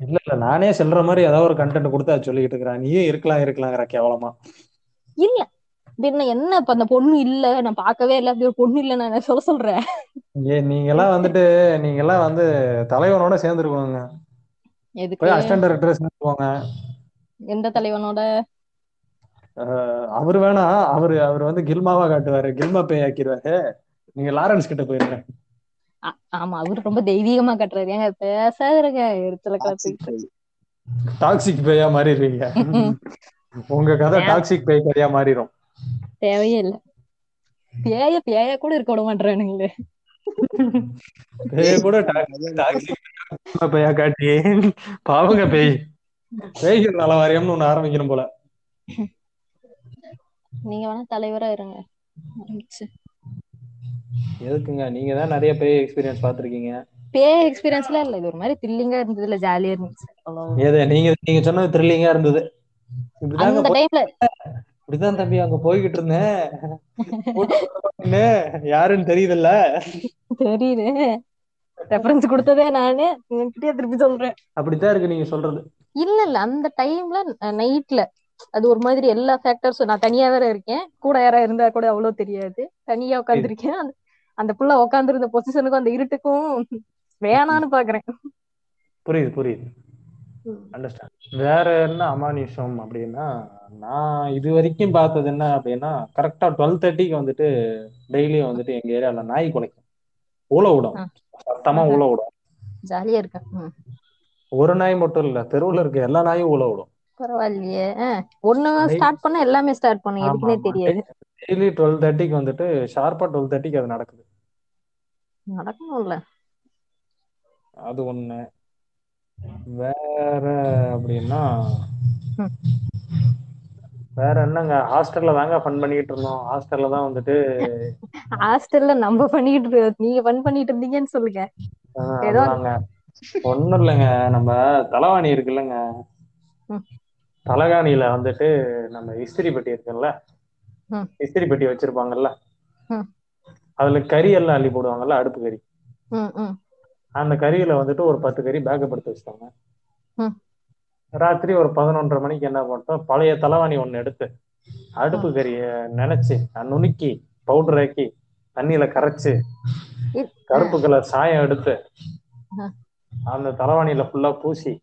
இல்ல இல்ல. நானே சொல்ற மாதிரி ஏதாவது ஒரு கண்டென்ட் கொடுத்து அதை சொல்லிக்கிட்டு இருக்கிறேன். நீயும் இருக்கலாம் இருக்கலாங்கிற கேவலமா. இல்ல. பின்ன என்ன இப்ப அந்த பொண்ணு இல்ல? நான் பார்க்கவே இல்லை. அப்படி ஒரு பொண்ணு இல்ல நான் சொல்ல சொல்றேன்? ஏ நீங்க எல்லாம் வந்துட்டு நீங்க எல்லாம் வந்து தலைவனோட சேர்ந்துருக்கணுங்க. எதுக்கு? போய் அசிஸ்டன்ட் டைரக்டர் போங்க எந்த தலைவனோட? அவரு வேணா அவரு அவர் வந்து கில்மாவா காட்டுவாரு கில்மா பேய் ஆக்கிடுவாரு நீங்க லாரன்ஸ் கிட்ட போயிருங்க. ஆமா அவரு ரொம்ப தெய்வீகமா கட்டுறாரு. ஏங்க பேசாதுருங்க கிளப்பிட்டு பேய். டாக்ஸிக் பேயா மாறிடுவீங்க உங்க கதை டாக்ஸிக் பேய் கதையா மாறிடும் தேவையே இல்ல பேய பேய கூட இருக்க விட மாட்டானுங்களே பேய கூட டாக்ஸிக் பேயா காட்டி பாவங்க பேய். பேய்கள் நல வாரியம்னு ஒண்ணு ஆரம்பிக்கணும் போல. நீங்க வேணா தலைவரா இருங்க. எதுக்குங்க? நீங்க தான் நிறைய பேய் எக்ஸ்பீரியன்ஸ் பார்த்திருக்கீங்க. பேய் எக்ஸ்பீரியன்ஸ்ல இல்ல. இது ஒரு மாதிரி த்ரில்லிங்கா இருந்தது இல்ல ஜாலியா இருந்துச்சு. எது? நீங்க நீங்க சொன்னது த்ரில்லிங்கா இருந்தது. அந்த டைம்ல இப்படிதான் தம்பி அங்க போய்கிட்டு இருந்தேன். யாருன்னு தெரியுதுல்ல. தெரியுது. ரெஃபரன்ஸ் கொடுத்ததே நானு. உங்ககிட்டயே திருப்பி சொல்றேன். அப்படித்தான் இருக்கு நீங்க சொல்றது. இல்ல இல்ல. அந்த டைம்ல நைட்ல அது ஒரு மாதிரி எல்லா ஃபேக்டர்ஸும் நான் தனியா வேற இருக்கேன். கூட யாரா இருந்தா கூட அவ்வளவு தெரியாது. தனியா உட்காந்துருக்கேன் அந்த அந்த புள்ள உட்காந்துருந்த பொசிஷனுக்கும் அந்த இருட்டுக்கும் வேணான்னு பாக்குறேன். புரியுது புரியுது. அண்டர்ஸ்டாண்ட் வேற என்ன அமானுஷம் அப்படின்னா நான் இது வரைக்கும் பார்த்தது என்ன அப்படின்னா கரெக்டா டுவெல் தேர்ட்டிக்கு வந்துட்டு டெய்லியும் வந்துட்டு எங்க ஏரியால நாய் குலைக்கும். ஊழ விடும். சத்தமா ஊழ விடும். ஜாலியா இருக்கேன். ஒரு நாய் மட்டும் இல்ல தெருவுல இருக்க எல்லா நாயும் ஊழ விடும். பரவாயில்லையே. ஒண்ணு ஸ்டார்ட் பண்ண எல்லாமே ஸ்டார்ட் பண்ணும் எதுக்குன்னே தெரியாது. டெய்லி டுவெல் தேர்ட்டிக்கு வந்துட்டு ஷார்ப்பா டுவெல் தேர்ட்டிக்கு அது நடக்குது. நடக்கணும்ல. அது ஒண்ணு. வேற அப்படின்னா. வேற என்னங்க ஹாஸ்டல்ல தாங்க ஃபன் பண்ணிட்டு இருந்தோம். ஹாஸ்டல்ல தான் வந்துட்டு ஹாஸ்டல்ல நம்ம பண்ணிட்டு நீங்க ஃபன் பண்ணிட்டு இருந்தீங்கன்னு சொல்லுங்க. ஏதோ- ஒண்ணும் இல்லைங்க நம்ம தலவாணி இருக்குல்லங்க. தலகாணியில வந்துட்டு நம்ம இஸ்திரி பெட்டி இருக்குல்ல. இஸ்திரி பெட்டி வச்சிருப்பாங்கல்ல. அதுல கறி எல்லாம் அள்ளி போடுவாங்கல்ல அடுப்பு கறி அந்த கறியில வந்துட்டு ஒரு பத்து கறி பேக்கப் எடுத்து வச்சிட்டாங்க. ராத்திரி ஒரு பதினொன்றரை மணிக்கு என்ன பண்ணிட்டோம் பழைய தலவாணி ஒண்ணு எடுத்து அடுப்பு கறிய நினைச்சு நுணுக்கி பவுடர் ஆக்கி தண்ணியில கரைச்சு கருப்பு கலர் சாயம் எடுத்து. அந்த தலவாணியில ஃபுல்லா பூசி.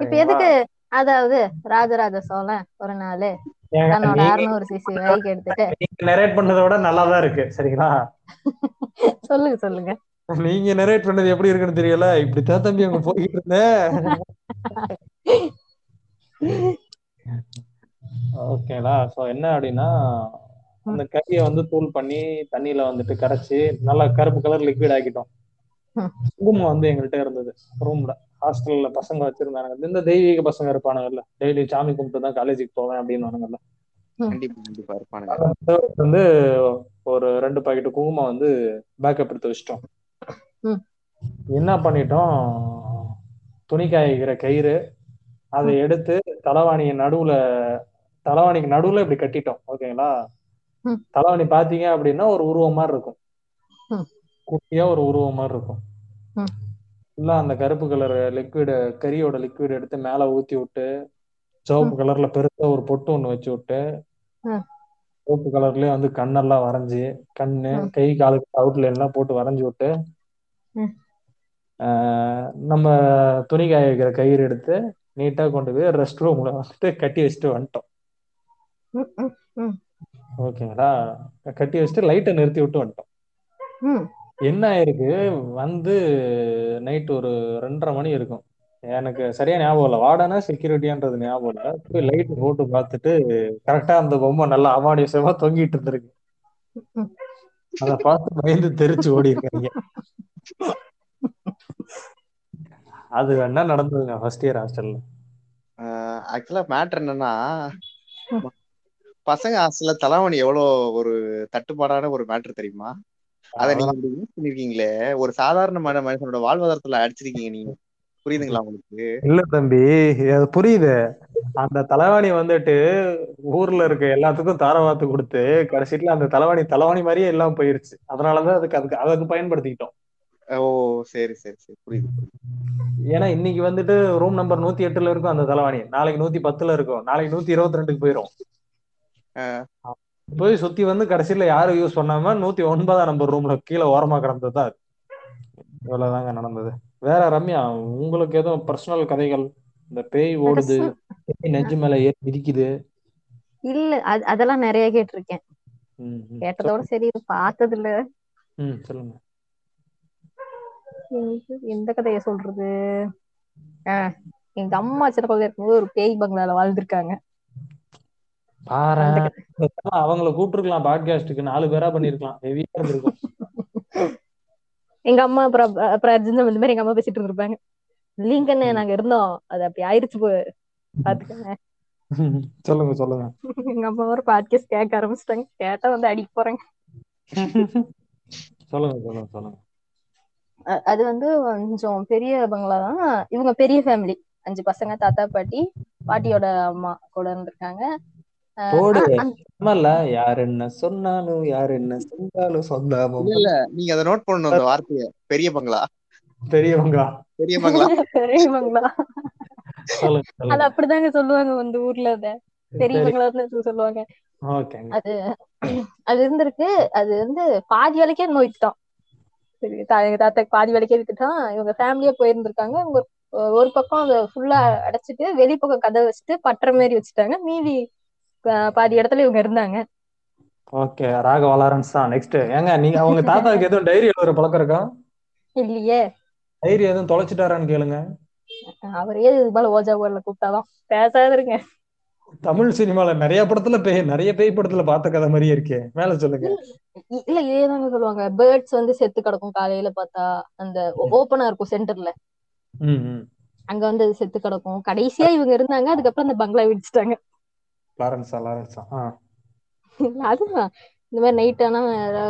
இப்ப எதுக்கு அதாவது ராஜராஜ சோழன் ஒரு நாள்? தன்னோட நீங்க- அறுநூறு சிசி பைக் எடுத்துட்டு. நீங்க நரேட் பண்ணதை விட நல்லாதான் இருக்கு சரிங்களா? சொல்லுங்க சொல்லுங்க. நீங்க நரேட் பண்ணது எப்படி இருக்குன்னு தெரியல. இப்படித்தான் தம்பி அங்க போய்கிட்டு இருந்தேன். ஓகேடா சோ என்ன அப்படின்னா அந்த கறியை வந்து தூள் பண்ணி தண்ணியில வந்துட்டு கரைச்சு நல்லா கருப்பு கலர் லிக்விட் ஆக்கிட்டோம். குங்குமம் வந்து எங்கள்கிட்ட இருந்தது. ரூம்ல. ஹாஸ்டல்ல பசங்க வச்சிருந்தாங்க இந்த தெய்வீக பசங்க இருப்பானுங்கல்ல. டெய்லி சாமி கும்பிட்டு தான் காலேஜுக்கு போவேன் அப்படின்னு வந்து ஒரு ரெண்டு பாக்கெட் குங்குமம் வந்து பேக்கப் எடுத்து வச்சிட்டோம். என்ன பண்ணிட்டோம்? துணி காய்கிற கயிறு அதை எடுத்து தலவாணியின் நடுவுல தலவாணிக்கு நடுவுல இப்படி கட்டிட்டோம். ஓகேங்களா. தலவாணி பாத்தீங்க அப்படின்னா ஒரு உருவம் மாதிரி இருக்கும். குட்டியா ஒரு உருவம் மாதிரி இருக்கும். ஃபுல்லா அந்த கருப்பு கலர் லிக்விட் கறியோட லிக்விட் எடுத்து மேல ஊத்தி விட்டு சிவப்பு கலர்ல பெருசா ஒரு பொட்டு ஒண்ணு வச்சு விட்டு. சிவப்பு கலர்லயே வந்து கண்ணெல்லாம் வரைஞ்சி கண்ணு. கை காலுக்கு அவுட்லைன் எல்லாம் போட்டு வரைஞ்சி விட்டு நம்ம துணி காய வைக்கிற கயிறு எடுத்து நீட்டா கொண்டு போய் ரெஸ்ட் ரூம்ல வந்துட்டு கட்டி வச்சுட்டு வந்துட்டோம் ஓகேங்களா கட்டி வச்சுட்டு லைட்டை நிறுத்தி விட்டு வந்துட்டோம். என்ன ஆயிருக்கு? வந்து நைட் ஒரு ரெண்டரை மணி இருக்கும். எனக்கு சரியா ஞாபகம் இல்லை. வார்டனா செக்யூரிட்டியான்றது ஞாபகம் இல்லை. போய் லைட் போட்டு பார்த்துட்டு கரெக்டா அந்த பொம்மை நல்லா அமானுஷமா தொங்கிட்டு இருந்திருக்கு. அத அதை பார்த்து பயந்து தெரிச்சு ஓடி இருக்காங்க. அது வேணா நடந்ததுங்க ஃபர்ஸ்ட் இயர் ஹாஸ்டல்ல ஆக்சுவலா மேட்ரு என்னன்னா பசங்க ஹாஸ்டல்ல தலைவணி எவ்வளவு ஒரு தட்டுப்பாடான ஒரு மேட்டர் தெரியுமா? அத நீங்க யூஸ் பண்ணிருக்கீங்களே. ஒரு சாதாரண மன மனுஷனோட வாழ்வாதாரத்துல அடிச்சிருக்கீங்க நீங்க. புரியுதுங்களா உங்களுக்கு? இல்ல தம்பி அது புரியுது. அந்த தலைவாணி வந்துட்டு ஊர்ல இருக்க எல்லாத்துக்கும் தாரவாத்து கொடுத்து கடைசியில அந்த தலைவாணி தலைவாணி மாதிரியே எல்லாம் போயிருச்சு. அதனாலதான் அதுக்கு அதுக்கு அதுக்கு பயன்படுத்திக்கிட்டோம். ஓ சரி சரி சரி. புரியுது. ஏன்னா இன்னைக்கு வந்துட்டு ரூம் நம்பர் நூத்தி எட்டுல இருக்கும் அந்த தலைவாணி. நாளைக்கு நூத்தி பத்துல இருக்கும். நாளைக்கு நூத்தி இருபத்தி ரெண்டுக்கு போயிரும். போய் சுத்தி வந்து கடைசியில யாரும் யூஸ் பண்ணாம நூத்தி ஒன்பதாம் நம்பர் ரூம்ல கீழே ஓரமா கிடந்தது. இவ்வளவுதாங்க நடந்தது. வேற ரம்யா உங்களுக்கு எதுவும் பர்சனல் கதைகள்? இந்த பேய் ஓடுது நெஞ்சு மேல ஏறி மிதிக்குது. இல்ல அது அதெல்லாம் நிறைய கேட்டிருக்கேன். கேட்டதோட சரி பார்த்தது இல்ல சொல்லுங்க. எந்த கதையை சொல்றது? எங்க அம்மா சின்ன குழந்தை இருக்கும்போது ஒரு பேய் பங்களால வாழ்ந்திருக்காங்க. பாரு அவங்கள கூப்பிட்டுருக்கலாம் பாட்காஸ்டுக்கு நாலு பேரா பண்ணிருக்கலாம். ஹெவியா இருந்திருக்கும். எங்க அம்மா அப்புறம் அப்புறம் இந்த மாதிரி எங்க அம்மா பேசிட்டு இருந்திருப்பாங்க. இல்லைங்கண்ணே நாங்க இருந்தோம். அது அப்படி ஆயிருச்சு போ. பாத்துக்கோங்க. சொல்லுங்க சொல்லுங்க. எங்க அம்மா ஒரு பாட்காஸ்ட் கேட்க ஆரம்பிச்சிட்டாங்க. கேட்டா வந்து அடிக்க போறாங்க. சொல்லுங்க சொல்லுங்க சொல்லுங்க. அது வந்து கொஞ்சம் பெரிய பங்களா தான். இவங்க பெரிய ஃபேமிலி அஞ்சு பசங்க தாத்தா பாட்டி பாட்டியோட அம்மா கூட இருந்திருக்காங்க. போடு. ஆமால யார் என்ன சொன்னாலும் யார் என்ன சொன்னாலும் சொந்தாம இல்ல இல்ல நீங்க அதை நோட் பண்ணணும் அந்த வார்த்தைய. பெரிய பங்களா. பெரியவங்க பெரிய பங்களா. பெரிய பங்களா. சொல்லுங்க அது அப்படிதாங்க சொல்லுவாங்க இந்த ஊர்ல அத. பெரிய பங்களான்னு சொல்லுவாங்க. அது அது இருந்திருக்கு. அது வந்து பாதி வேலைக்கே தா- எங்க தாத்தாக்கு பாதி வேலைக்கே வித்துட்டான் இவங்க ஃபேமிலியா போயிருந்திருக்காங்க. இவங்க ஒரு பக்கம் அதை ஃபுல்லா அடைச்சிட்டு வெளி பக்கம் கதை வச்சுட்டு பட்டுற மாதிரி வச்சுட்டாங்க. மீதி பாதி இடத்துல இவங்க இருந்தாங்க. ஓகே ராகவா லாரன்ஸ் தான் நெக்ஸ்ட் ஏங்க நீங்க அவங்க தாத்தாவுக்கு எதுவும் டைரி எழுதுற பழக்கம் இருக்கா? இல்லையே. டைரி எதுவும் தொலைச்சிட்டாரான்னு கேளுங்க. அவரே இது போல ஓஜா போர்ல கூப்பிட்டாதான். பேசாத இருங்க தமிழ் சினிமால நிறைய படத்துல பேய் நிறைய பேய் படத்துல பார்த்த கதை மாதிரியே இருக்கே. மேல சொல்லுங்க. இல்ல இதேதாங்க சொல்லுவாங்க. பேர்ட்ஸ் வந்து செத்து கிடக்கும் காலையில பார்த்தா அந்த ஓப்பனா இருக்கும் சென்டர்ல அங்க வந்து செத்து கிடக்கும். கடைசியா இவங்க இருந்தாங்க அதுக்கப்புறம் அந்த பங்களா இடிச்சிட்டாங்க. லாரன்ஸா லாரன்ஸா. ஆ. அதுதான். இந்த மாதிரி நைட் ஆனா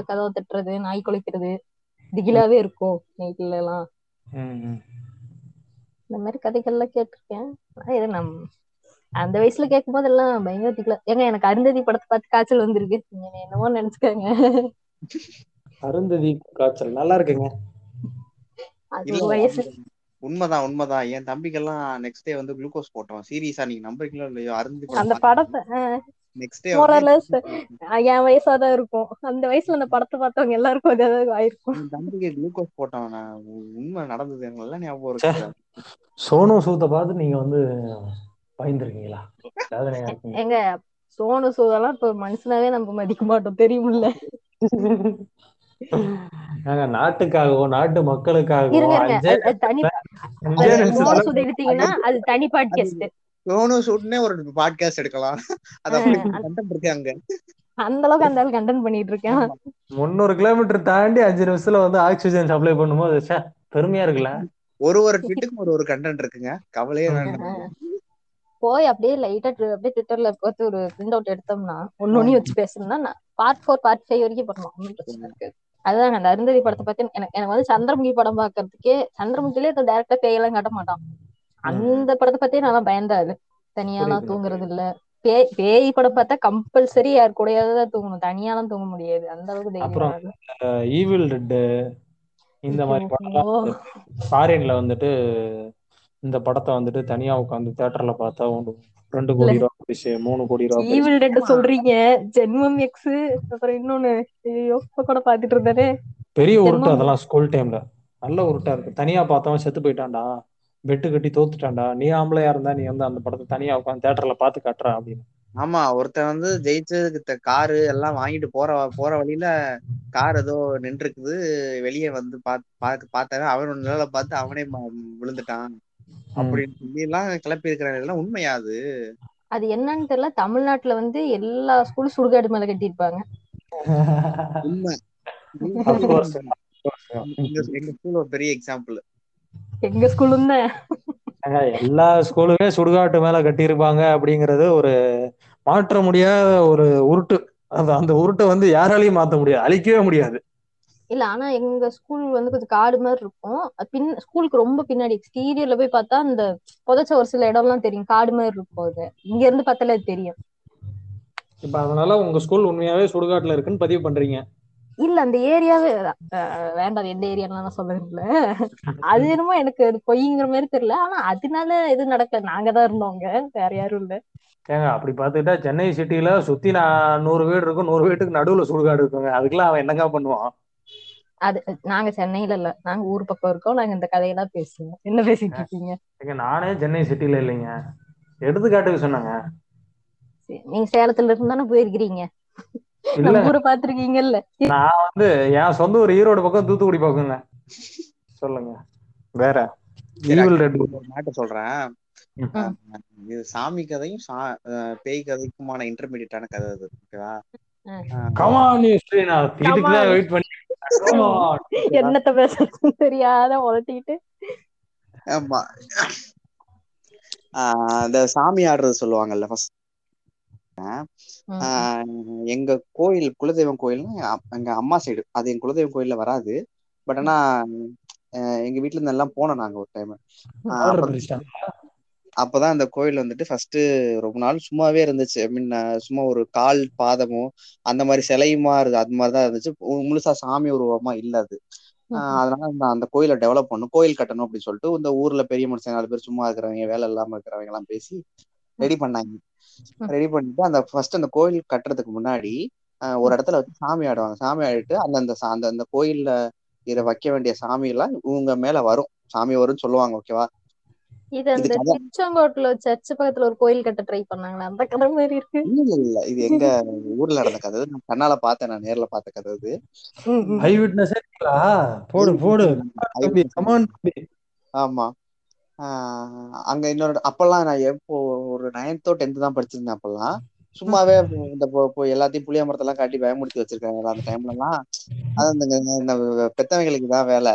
கதவை தட்டுறது நாய் குலைக்கிறது திகிலாவே இருக்கும் நைட்ல எல்லாம். இந்த மாதிரி கதைகள்லாம் கேட்டிருக்கேன். இது நம் அந்த வயசுல கேட்கும் போது எல்லாம் பயங்கர திகிலா. ஏங்க எனக்கு அருந்ததி படத்தை பார்த்து காய்ச்சல் வந்திருக்கு. நீங்க என்னை என்னமோ நினைச்சுக்காங்க. அருந்ததி காய்ச்சல். நல்லா இருக்குங்க. அது வயசு. உண்மைதான் உண்மைதான். என் தம்பிக்கெல்லாம் நெக்ஸ்ட் டே வந்து குளுக்கோஸ் போட்டோம் சீரியஸா நீங்க நம்புறீங்களோ இல்லையோ அருந்து அந்த படத்தை நெக்ஸ்ட் டே மோரலஸ் என் வயசாதான் இருக்கும். அந்த வயசுல அந்த படத்தை பார்த்தவங்க எல்லாருக்கும் அது ஏதாவது ஆயிருக்கும். தம்பிக்கு குளுக்கோஸ் போட்டோம் நான் உண்மை நடந்தது நல்லா ஞாபகம் இருக்கு. சோனு சூத்தை பார்த்து நீங்க வந்து பயந்துருக்கீங்களா? எங்க சோனு சூதெல்லாம் இப்ப மனுஷனாவே நம்ம மதிக்க மாட்டோம். தெரியுமில்ல. நாங்க நாட்டுக்காகவோ நாட்டு மக்களுக்காகவோ அது- அது தனி பாட்காஸ்ட் சோனு சூட்னே ஒரு பாட்காஸ்ட் எடுக்கலாம். அது அப்படி கண்டென்ட் இருக்கு அங்க. அந்த அளவுக்கு அந்த ஆள் கண்டென்ட் பண்ணிட்டு இருக்கேன். முந்நூறு கிலோமீட்டர் தாண்டி அஞ்சு நிமிஷத்துல வந்து ஆக்சிஜன் சப்ளை பண்ணும்போது பெருமையா இருக்குல்ல? ஒரு ஒரு ட்வீட்டுக்கும் ஒரு ஒரு கண்டென்ட் இருக்குங்க. கவலையே வேண்டாம். போய் அப்படியே லைட்டா அப்படியே ட்விட்டர்ல பார்த்து ஒரு பிரிண்ட் அவுட் எடுத்தோம்னா ஒன்னு ஒண்ணு வச்சு பேசணும்னா பார்ட் ஃபோர் பார்ட் ஃபைவ் வரைக்கும் பண்ணலாம் ஒண்ணும் பிரச்சனை இருக்காது அதுதாங்க அந்த அருந்ததி படத்தை பத்தி எனக்கு எனக்கு வந்து சந்திரமுகி படம் பாக்குறதுக்கே சந்திரமுகிலே டேரக்டா பேயெல்லாம் காட்ட மாட்டான். அந்த படத்தை பத்தி நல்லா பயந்தாது தனியாலாம் புரியுது. தூங்குறது இல்ல. பேய் பேய் படம் பார்த்தா கம்பல்சரி யார் கூடயாவது தான் தூங்கணும். தனியாலாம் தூங்க முடியாது. அந்த அளவுக்கு அப்புறம் ஈவில் டெட் இந்த மாதிரி படம் ஃபாரின்ல வந்துட்டு இந்த படத்தை வந்துட்டு தனியா உட்காந்து தியேட்டர்ல பார்த்தா ஒன்று ரெண்டு கோடி ரூபா போயிடுச்சு மூணு கோடி ரூபா போயிடுச்சு. ஈவில் டெட் சொல்றீங்க. ஜென்மம் எக்ஸ் அப்புறம் இன்னொன்னு ஐயோ கூட பாத்துட்டு இருந்தானே. பெரிய உருட்டு அதெல்லாம் ஸ்கூல் டைம்ல நல்ல உருட்டா இருக்கு. தனியா பார்த்தவன் செத்து போயிட்டான்டா. பெட்டு கட்டி தோத்துட்டான்டா. நீ ஆம்பளையா இருந்தா நீ வந்து அந்த படத்தை தனியா உட்காந்து தியேட்டர்ல பார்த்து காட்டுற அப்படின்னு. ஆமா ஒருத்தன் வந்து ஜெயிச்சு காரு எல்லாம் வாங்கிட்டு போற போற வழியில கார் ஏதோ நின்றுருக்குது வெளியே வந்து பாத்து பார்த்தவன் அவன் ஒரு நிழலை பார்த்து அவனே விழுந்துட்டான். அப்படின்னு சொல்லி எல்லாம் கிளப்பி இருக்கிறாங்க இதெல்லாம் உண்மையா அது? அது என்னன்னு தெரியல. தமிழ்நாட்டுல வந்து எல்லா ஸ்கூலும் சுடுகாடு மேல கட்டியிருப்பாங்க. உண்மை. எங்க ஸ்கூல் ஒரு பெரிய எக்ஸாம்பிள் எங்க ஸ்கூலும் எல்லா ஸ்கூலுமே சுடுகாட்டு மேல கட்டியிருப்பாங்க அப்படிங்கிறது ஒரு மாற்ற முடியாத ஒரு உருட்டு. அந்த அந்த உருட்டை வந்து யாராலையும் மாத்த முடியாது. அழிக்கவே முடியாது. இல்ல ஆனா எங்க ஸ்கூல் வந்து கொஞ்சம் காடு மாதிரி இருக்கும். பின் ஸ்கூலுக்கு ரொம்ப பின்னாடி எக்ஸ்டீரியர்ல போய் பார்த்தா அந்த புதைச்ச ஒரு சில இடம்லாம் தெரியும். காடு மாதிரி இருக்கும் அது. இங்க இருந்து பார்த்தாலே அது தெரியும். இப்ப அதனால உங்க ஸ்கூல் உண்மையாவே சுடுகாட்டுல இருக்குன்னு பதிவு பண்றீங்க. இல்ல அந்த ஏரியாவே வேண்டாம். எந்த ஏரியாலாம் நான் சொல்ல அது என்னமோ எனக்கு பொய்ங்கிற மாதிரி தெரியல. ஆனா அதனால எதுவும் நடக்கல. நாங்க தான் இருந்தோங்க வேற யாரும் இல்ல. ஏங்க அப்படி பார்த்துக்கிட்டா சென்னை சிட்டில சுத்தி நான் நூறு வீடு இருக்கும். நூறு வீட்டுக்கு நடுவுல சுடுகாடு இருக்குங்க. அதுக்கெல்லாம் அவன் என்னங்க பண்ணுவான்? அது நாங்க சென்னையில இல்ல. நாங்க ஊர் பக்கம் இருக்கோம். நாங்க இந்த கதையெல்லாம் பேசுவோம். என்ன பேசிட்டு இருக்கீங்க? நானே சென்னை சிட்டில இல்லைங்க. எடுத்துக்காட்டுக்கு சொன்னேங்க. நீங்க சேலத்துல இருந்து தானே போயிருக்கிறீங்க ஊரை பாத்திருக்கீங்கல்ல நான் வந்து என் சொந்த ஊர் ஈரோடு பக்கம் தூத்துக்குடி பக்கங்க. சொல்லுங்க. வேற. மேட்டர் சொல்றேன். இது சாமி கதையும் பேய் கதைக்குமான இன்டர்மீடியட்டான கதை அது ஓகேவா கமான் ஸ்ரீநாத். இதுக்கு தான். வெயிட் பண்ணி. என்னத்த பேசுறதுன்னு தெரியாத உலட்டிட்டு ஆமா. இந்த சாமி ஆடுறது சொல்லுவாங்கல்ல ஃபர்ஸ்ட் எங்க கோயில் குலதெய்வம் கோயில்னா எங்க அம்மா சைடு அது எங்க குலதெய்வம் கோயில்ல வராது. பட் ஆனா எங்க வீட்ல இருந்து எல்லாம் போனோம் நாங்க ஒரு டைம் அப்பதான் அந்த கோயில் வந்துட்டு ஃபர்ஸ்ட் ரொம்ப நாள் சும்மாவே இருந்துச்சு. ஐ மீன் சும்மா ஒரு கால் பாதமும் அந்த மாதிரி சிலையுமா இருக்கு அது மாதிரிதான் இருந்துச்சு. முழுசா சாமி உருவமா இல்ல அது. ஆஹ் அதனால அந்த அந்த கோயிலை டெவலப் பண்ணும் கோயில் கட்டணும் அப்படின்னு சொல்லிட்டு இந்த ஊர்ல பெரிய மனுஷங்க நாலு பேர் சும்மா இருக்கிறவங்க வேலை இல்லாம இருக்கிறவங்க எல்லாம் பேசி ரெடி பண்ணாங்க. ரெடி பண்ணிட்டு அந்த ஃபர்ஸ்ட் அந்த கோயில் கட்டுறதுக்கு முன்னாடி ஒரு இடத்துல வச்சு சாமி ஆடுவாங்க. சாமி ஆடிட்டு அந்த அந்த அந்த அந்த கோயில்ல இத வைக்க வேண்டிய சாமி எல்லாம் இவங்க மேல வரும். சாமி வரும்னு சொல்லுவாங்க ஓகேவா இது அந்த. திருச்செங்கோட்டுல சர்ச் பக்கத்துல ஒரு கோயில் கட்ட ட்ரை பண்ணாங்களா அந்த கதை மாதிரி இருக்கு. இல்ல இல்ல இல்ல. இது எங்க ஊர்ல நடந்த கதை. நான் கண்ணால பார்த்தேன் நான் நேர்ல பார்த்த கதை ம். ஐ விட்னஸ் போடு போடு. ஆமா. ஆஹ் அங்க இன்னொரு அப்பெல்லாம் நான் எப்போ ஒரு நைன்த்தோ டென்த் தான் படிச்சிருந்தேன் அப்பெல்லாம். சும்மாவே இந்த எல்லாத்தையும் புளிய மரத்தெல்லாம் காட்டி பயமுறுத்தி வச்சிருக்காங்க அந்த டைம்ல எல்லாம் அது இந்த இந்த பெத்தவங்களுக்கு தான் வேலை.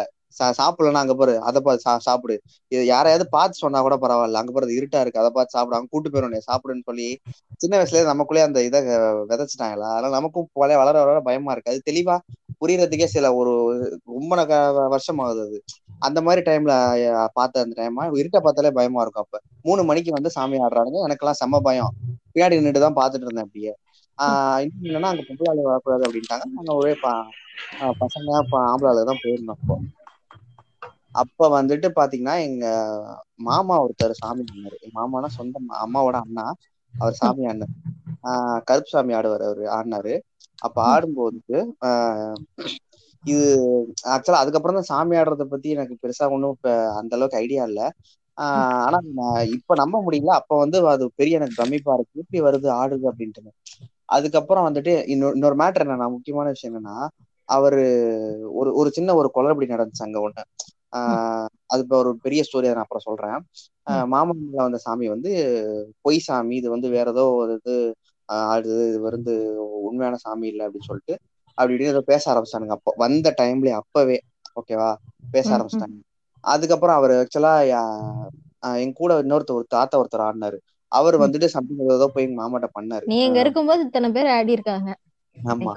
சாப்பிடலன்னா அங்க பாரு அதை பார்த்து சா சாப்பிடு. இது யாரையாவது பார்த்து சொன்னா கூட பரவாயில்ல. அங்க பாரு இருட்டா இருக்கு. அதை பார்த்து சாப்பிடு. அவங்க கூட்டு போயிடும் சாப்பிடுன்னு சொல்லி சின்ன வயசுலயே நமக்குள்ளே அந்த இதை விதைச்சிட்டாங்களா அதனால நமக்கும் பழைய வளர வளர பயமா இருக்கு. அது தெளிவா புரியறதுக்கே சில ஒரு ரொம்ப வருஷம் ஆகுது அது. அந்த மாதிரி டைம்ல பார்த்த அந்த டைமா இருட்ட பார்த்தாலே பயமா இருக்கும் அப்ப. மூணு மணிக்கு வந்து சாமி ஆடுறாங்க எனக்கெல்லாம் செம்ம பயம். பின்னாடி நின்றுட்டு தான் பார்த்துட்டு இருந்தேன் அப்படியே. ஆஹ் இன்னும் என்னன்னா அங்க பொம்பளை ஆளு வரக்கூடாது அப்படின்ட்டாங்க. நாங்க ஒரே பசங்க ஆம்பளை தான் போயிருந்தோம் அப்போ. அப்ப வந்துட்டு பாத்தீங்கன்னா எங்க மாமா ஒருத்தர் சாமி ஆடினாரு எங்க மாமானா சொந்த அம்மாவோட அண்ணா. அவர் சாமி ஆடினார். ஆஹ் கருப்பு சாமி ஆடுவார் அவரு ஆடினாரு. அப்ப ஆடும்போது ஆஹ் இது ஆக்சுவலா அதுக்கப்புறம் தான் சாமி ஆடுறத பத்தி எனக்கு பெருசா ஒன்றும் இப்ப அந்த அளவுக்கு ஐடியா இல்ல. ஆஹ் ஆனா இப்ப நம்ப முடியல. அப்ப வந்து அது பெரிய எனக்கு பிரமிப்பா இருக்கு. எப்படி வருது ஆடுது அப்படின்ட்டு. அதுக்கப்புறம் வந்துட்டு இன்னொரு இன்னொரு மேட்டர் என்னன்னா முக்கியமான விஷயம் என்னன்னா அவரு ஒரு ஒரு சின்ன ஒரு குளறுபடி நடந்துச்சு அங்க ஒண்ணு. அது இப்ப ஒரு பெரிய ஸ்டோரி நான் அப்புறம் சொல்றேன். ஆஹ் மாமன்ல வந்த சாமி வந்து பொய் சாமி இது வந்து வேற ஏதோ ஒரு இது ஆடுது இது வந்து உண்மையான சாமி இல்லை அப்படின்னு சொல்லிட்டு அப்படி இப்படின்னு ஏதோ பேச ஆரம்பிச்சிட்டானுங்க. அப்போ வந்த டைம்லயே அப்பவே ஓகேவா பேச. ஆரம்பிச்சிட்டாங்க. அதுக்கப்புறம் அவர் ஆக்சுவலா என் கூட இன்னொருத்தர் ஒரு தாத்தா ஒருத்தர் ஆடினாரு. அவர். வந்துட்டு சம்திங் ஏதோ போய் எங்க மாமாட்ட பண்ணாரு. நீங்க இருக்கும்போது இத்தனை பேர் ஆடி இருக்காங்க. ஆமா.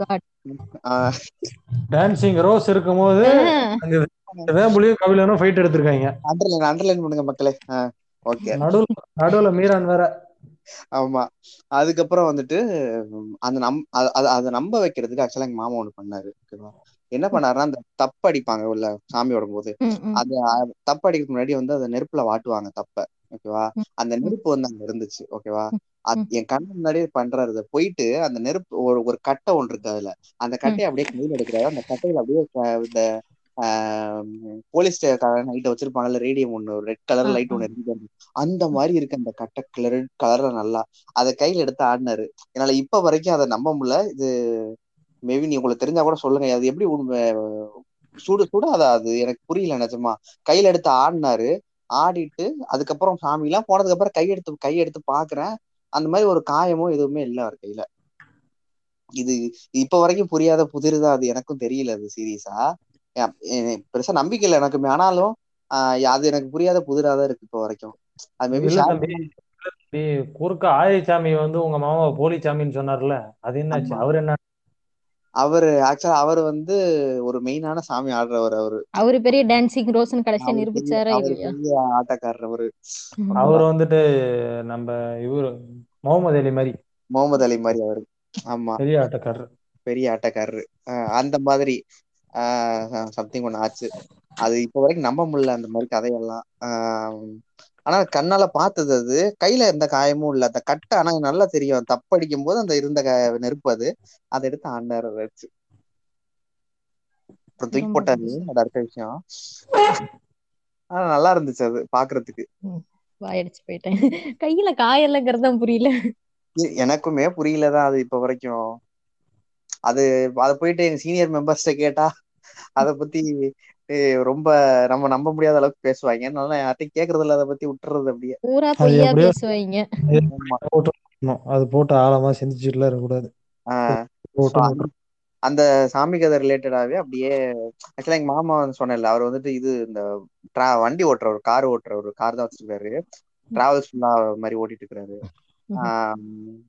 டான்சிங் ரோஸ் இருக்கும்போது அங்க வேம்புலியும் கபிலனும் ஃபைட் எடுத்திருக்காங்க. அண்டர்லைன் அண்டர்லைன் பண்ணுங்க மக்களே. ஓகே நடுவுல நடுவுல மீரான் வேற. ஆமா. அதுக்கப்புறம் வந்துட்டு அந்த நம் அதை நம்ப வைக்கிறதுக்கு ஆக்சுவலா எங்க மாமா ஒண்ணு பண்ணாரு. ஓகேவா? என்ன பண்ணாருன்னா அந்த தப்பு அடிப்பாங்க உள்ள சாமி போது ம், ம். அது அ- தப்பு அடிக்கிறதுக்கு முன்னாடி வந்து அதை நெருப்புல வாட்டுவாங்க தப்ப. ஓகேவா? அந்த நெருப்பு வந்து அங்க இருந்துச்சு. ஓகேவா? அது என் கண்ணு முன்னாடியே பண்றாரு. இதை போயிட்டு அந்த நெருப்பு ஒரு ஒரு கட்டை ஒன்று இருக்கு அதுல. அந்த கட்டையை அப்படியே கையில எடுக்கிறாரு. அந்த கட்டையில அப்படியே இந்த போலீஸ் நைட்ட வச்சிருப்பாங்கல்ல ரேடியம் ஒண்ணு ரெட் கலர் லைட் ஒண்ணு இருக்கு. அந்த மாதிரி இருக்கு அந்த கட்டை கலர் கலர்ல நல்லா அதை கையில எடுத்து ஆடினாரு. என்னால இப்ப வரைக்கும் அதை நம்ப முடியல. இது மேபி நீ உங்களுக்கு தெரிஞ்சா கூட சொல்லுங்க. அது எப்படி உண்மை சுடு சுடாதா அது? எனக்கு புரியல நிஜமா. கையில எடுத்து ஆடினாரு. ஆடிட்டு அதுக்கப்புறம் சாமி எல்லாம் போனதுக்கு அப்புறம் கையெடுத்து கையெடுத்து பாக்குறேன். அந்த மாதிரி ஒரு காயமோ எதுவுமே இல்ல அவர் கையில. இது இப்ப வரைக்கும் புரியாத புதிருதா அது. எனக்கும் தெரியல அது சீரியஸா. பெருசா நம்பிக்கை இல்லை எனக்குமே. ஆனாலும் ஆஹ் அது எனக்கு புரியாத புதிராதான் இருக்கு இப்ப வரைக்கும். அது மேபி குறுக்க ஆயிச்சாமி வந்து உங்க மாமா போலி சாமின்னு சொன்னார்ல அது என்னாச்சு. அவர் என்ன? அவரு ஆக்சுவலா அவர் வந்து ஒரு மெயினான சாமி ஆடுறவர் அவரு. அவரு பெரிய டான்சிங் ரோஸ்னு கடைசியா நிரூபிச்சாரா ஆட்டக்காரர் அவரு. அவர் வந்துட்டு நம்ம இவரு முகமது அலி மாதிரி. முகமது அலி மாதிரி அவரு. ஆமா. பெரிய ஆட்டக்காரர். பெரிய ஆட்டக்காரரு. ஆஹ் அந்த மாதிரி. சம்திங் ஒண்ணு ஆச்சு. அது இப்ப வரைக்கும் நம்ப முடியல அந்த மாதிரி கதையெல்லாம். ஆனா கண்ணால பார்த்தது அது. கையில எந்த காயமும் இல்ல. அந்த கட்டை ஆனா நல்லா தெரியும். தப்படிக்கும் போது அந்த இருந்த நெருப்பு அது. அதை எடுத்து ஆண்டாரு வச்சு. அப்புறம் தூக்கி போட்டாரு. அது அடுத்த விஷயம். ஆனா நல்லா இருந்துச்சு அது பாக்குறதுக்கு. வாயடிச்சு போயிட்டேன். கையில காயலங்கிறது தான் புரியல. எனக்குமே புரியலதான் அது இப்ப வரைக்கும். அது அத போயிட்டு எங்க சீனியர் மெம்பர்ஸ்ட கேட்டா அத பத்தி ரொம்ப நம்ம நம்ப முடியாத அளவுக்கு பேசுவாங்க. அதனால யார்ட்டையும் கேக்குறது இல்ல அதை பத்தி விட்டுறது அப்படியே. பூரா அது பொய்யா பேசுவாங்க. போட்டு விட்டுறணும். அது போட்டு ஆழமா சிந்திச்சுட்டுலாம் இருக்கக்கூடாது. அந்த- சாமி கதை ரிலேட்டடாவே அப்படியே ஆக்சுவலா எங்க மாமா வந்து சொன்னேன்ல அவர் வந்துட்டு இது இந்த வண்டி ஓட்டுறவர் கார் ஓட்டுறவர் கார் தான் வச்சிருக்காரு. டிராவல்ஸ் ஃபுல்லா மாதிரி ஓட்டிட்டு. ஆஹ்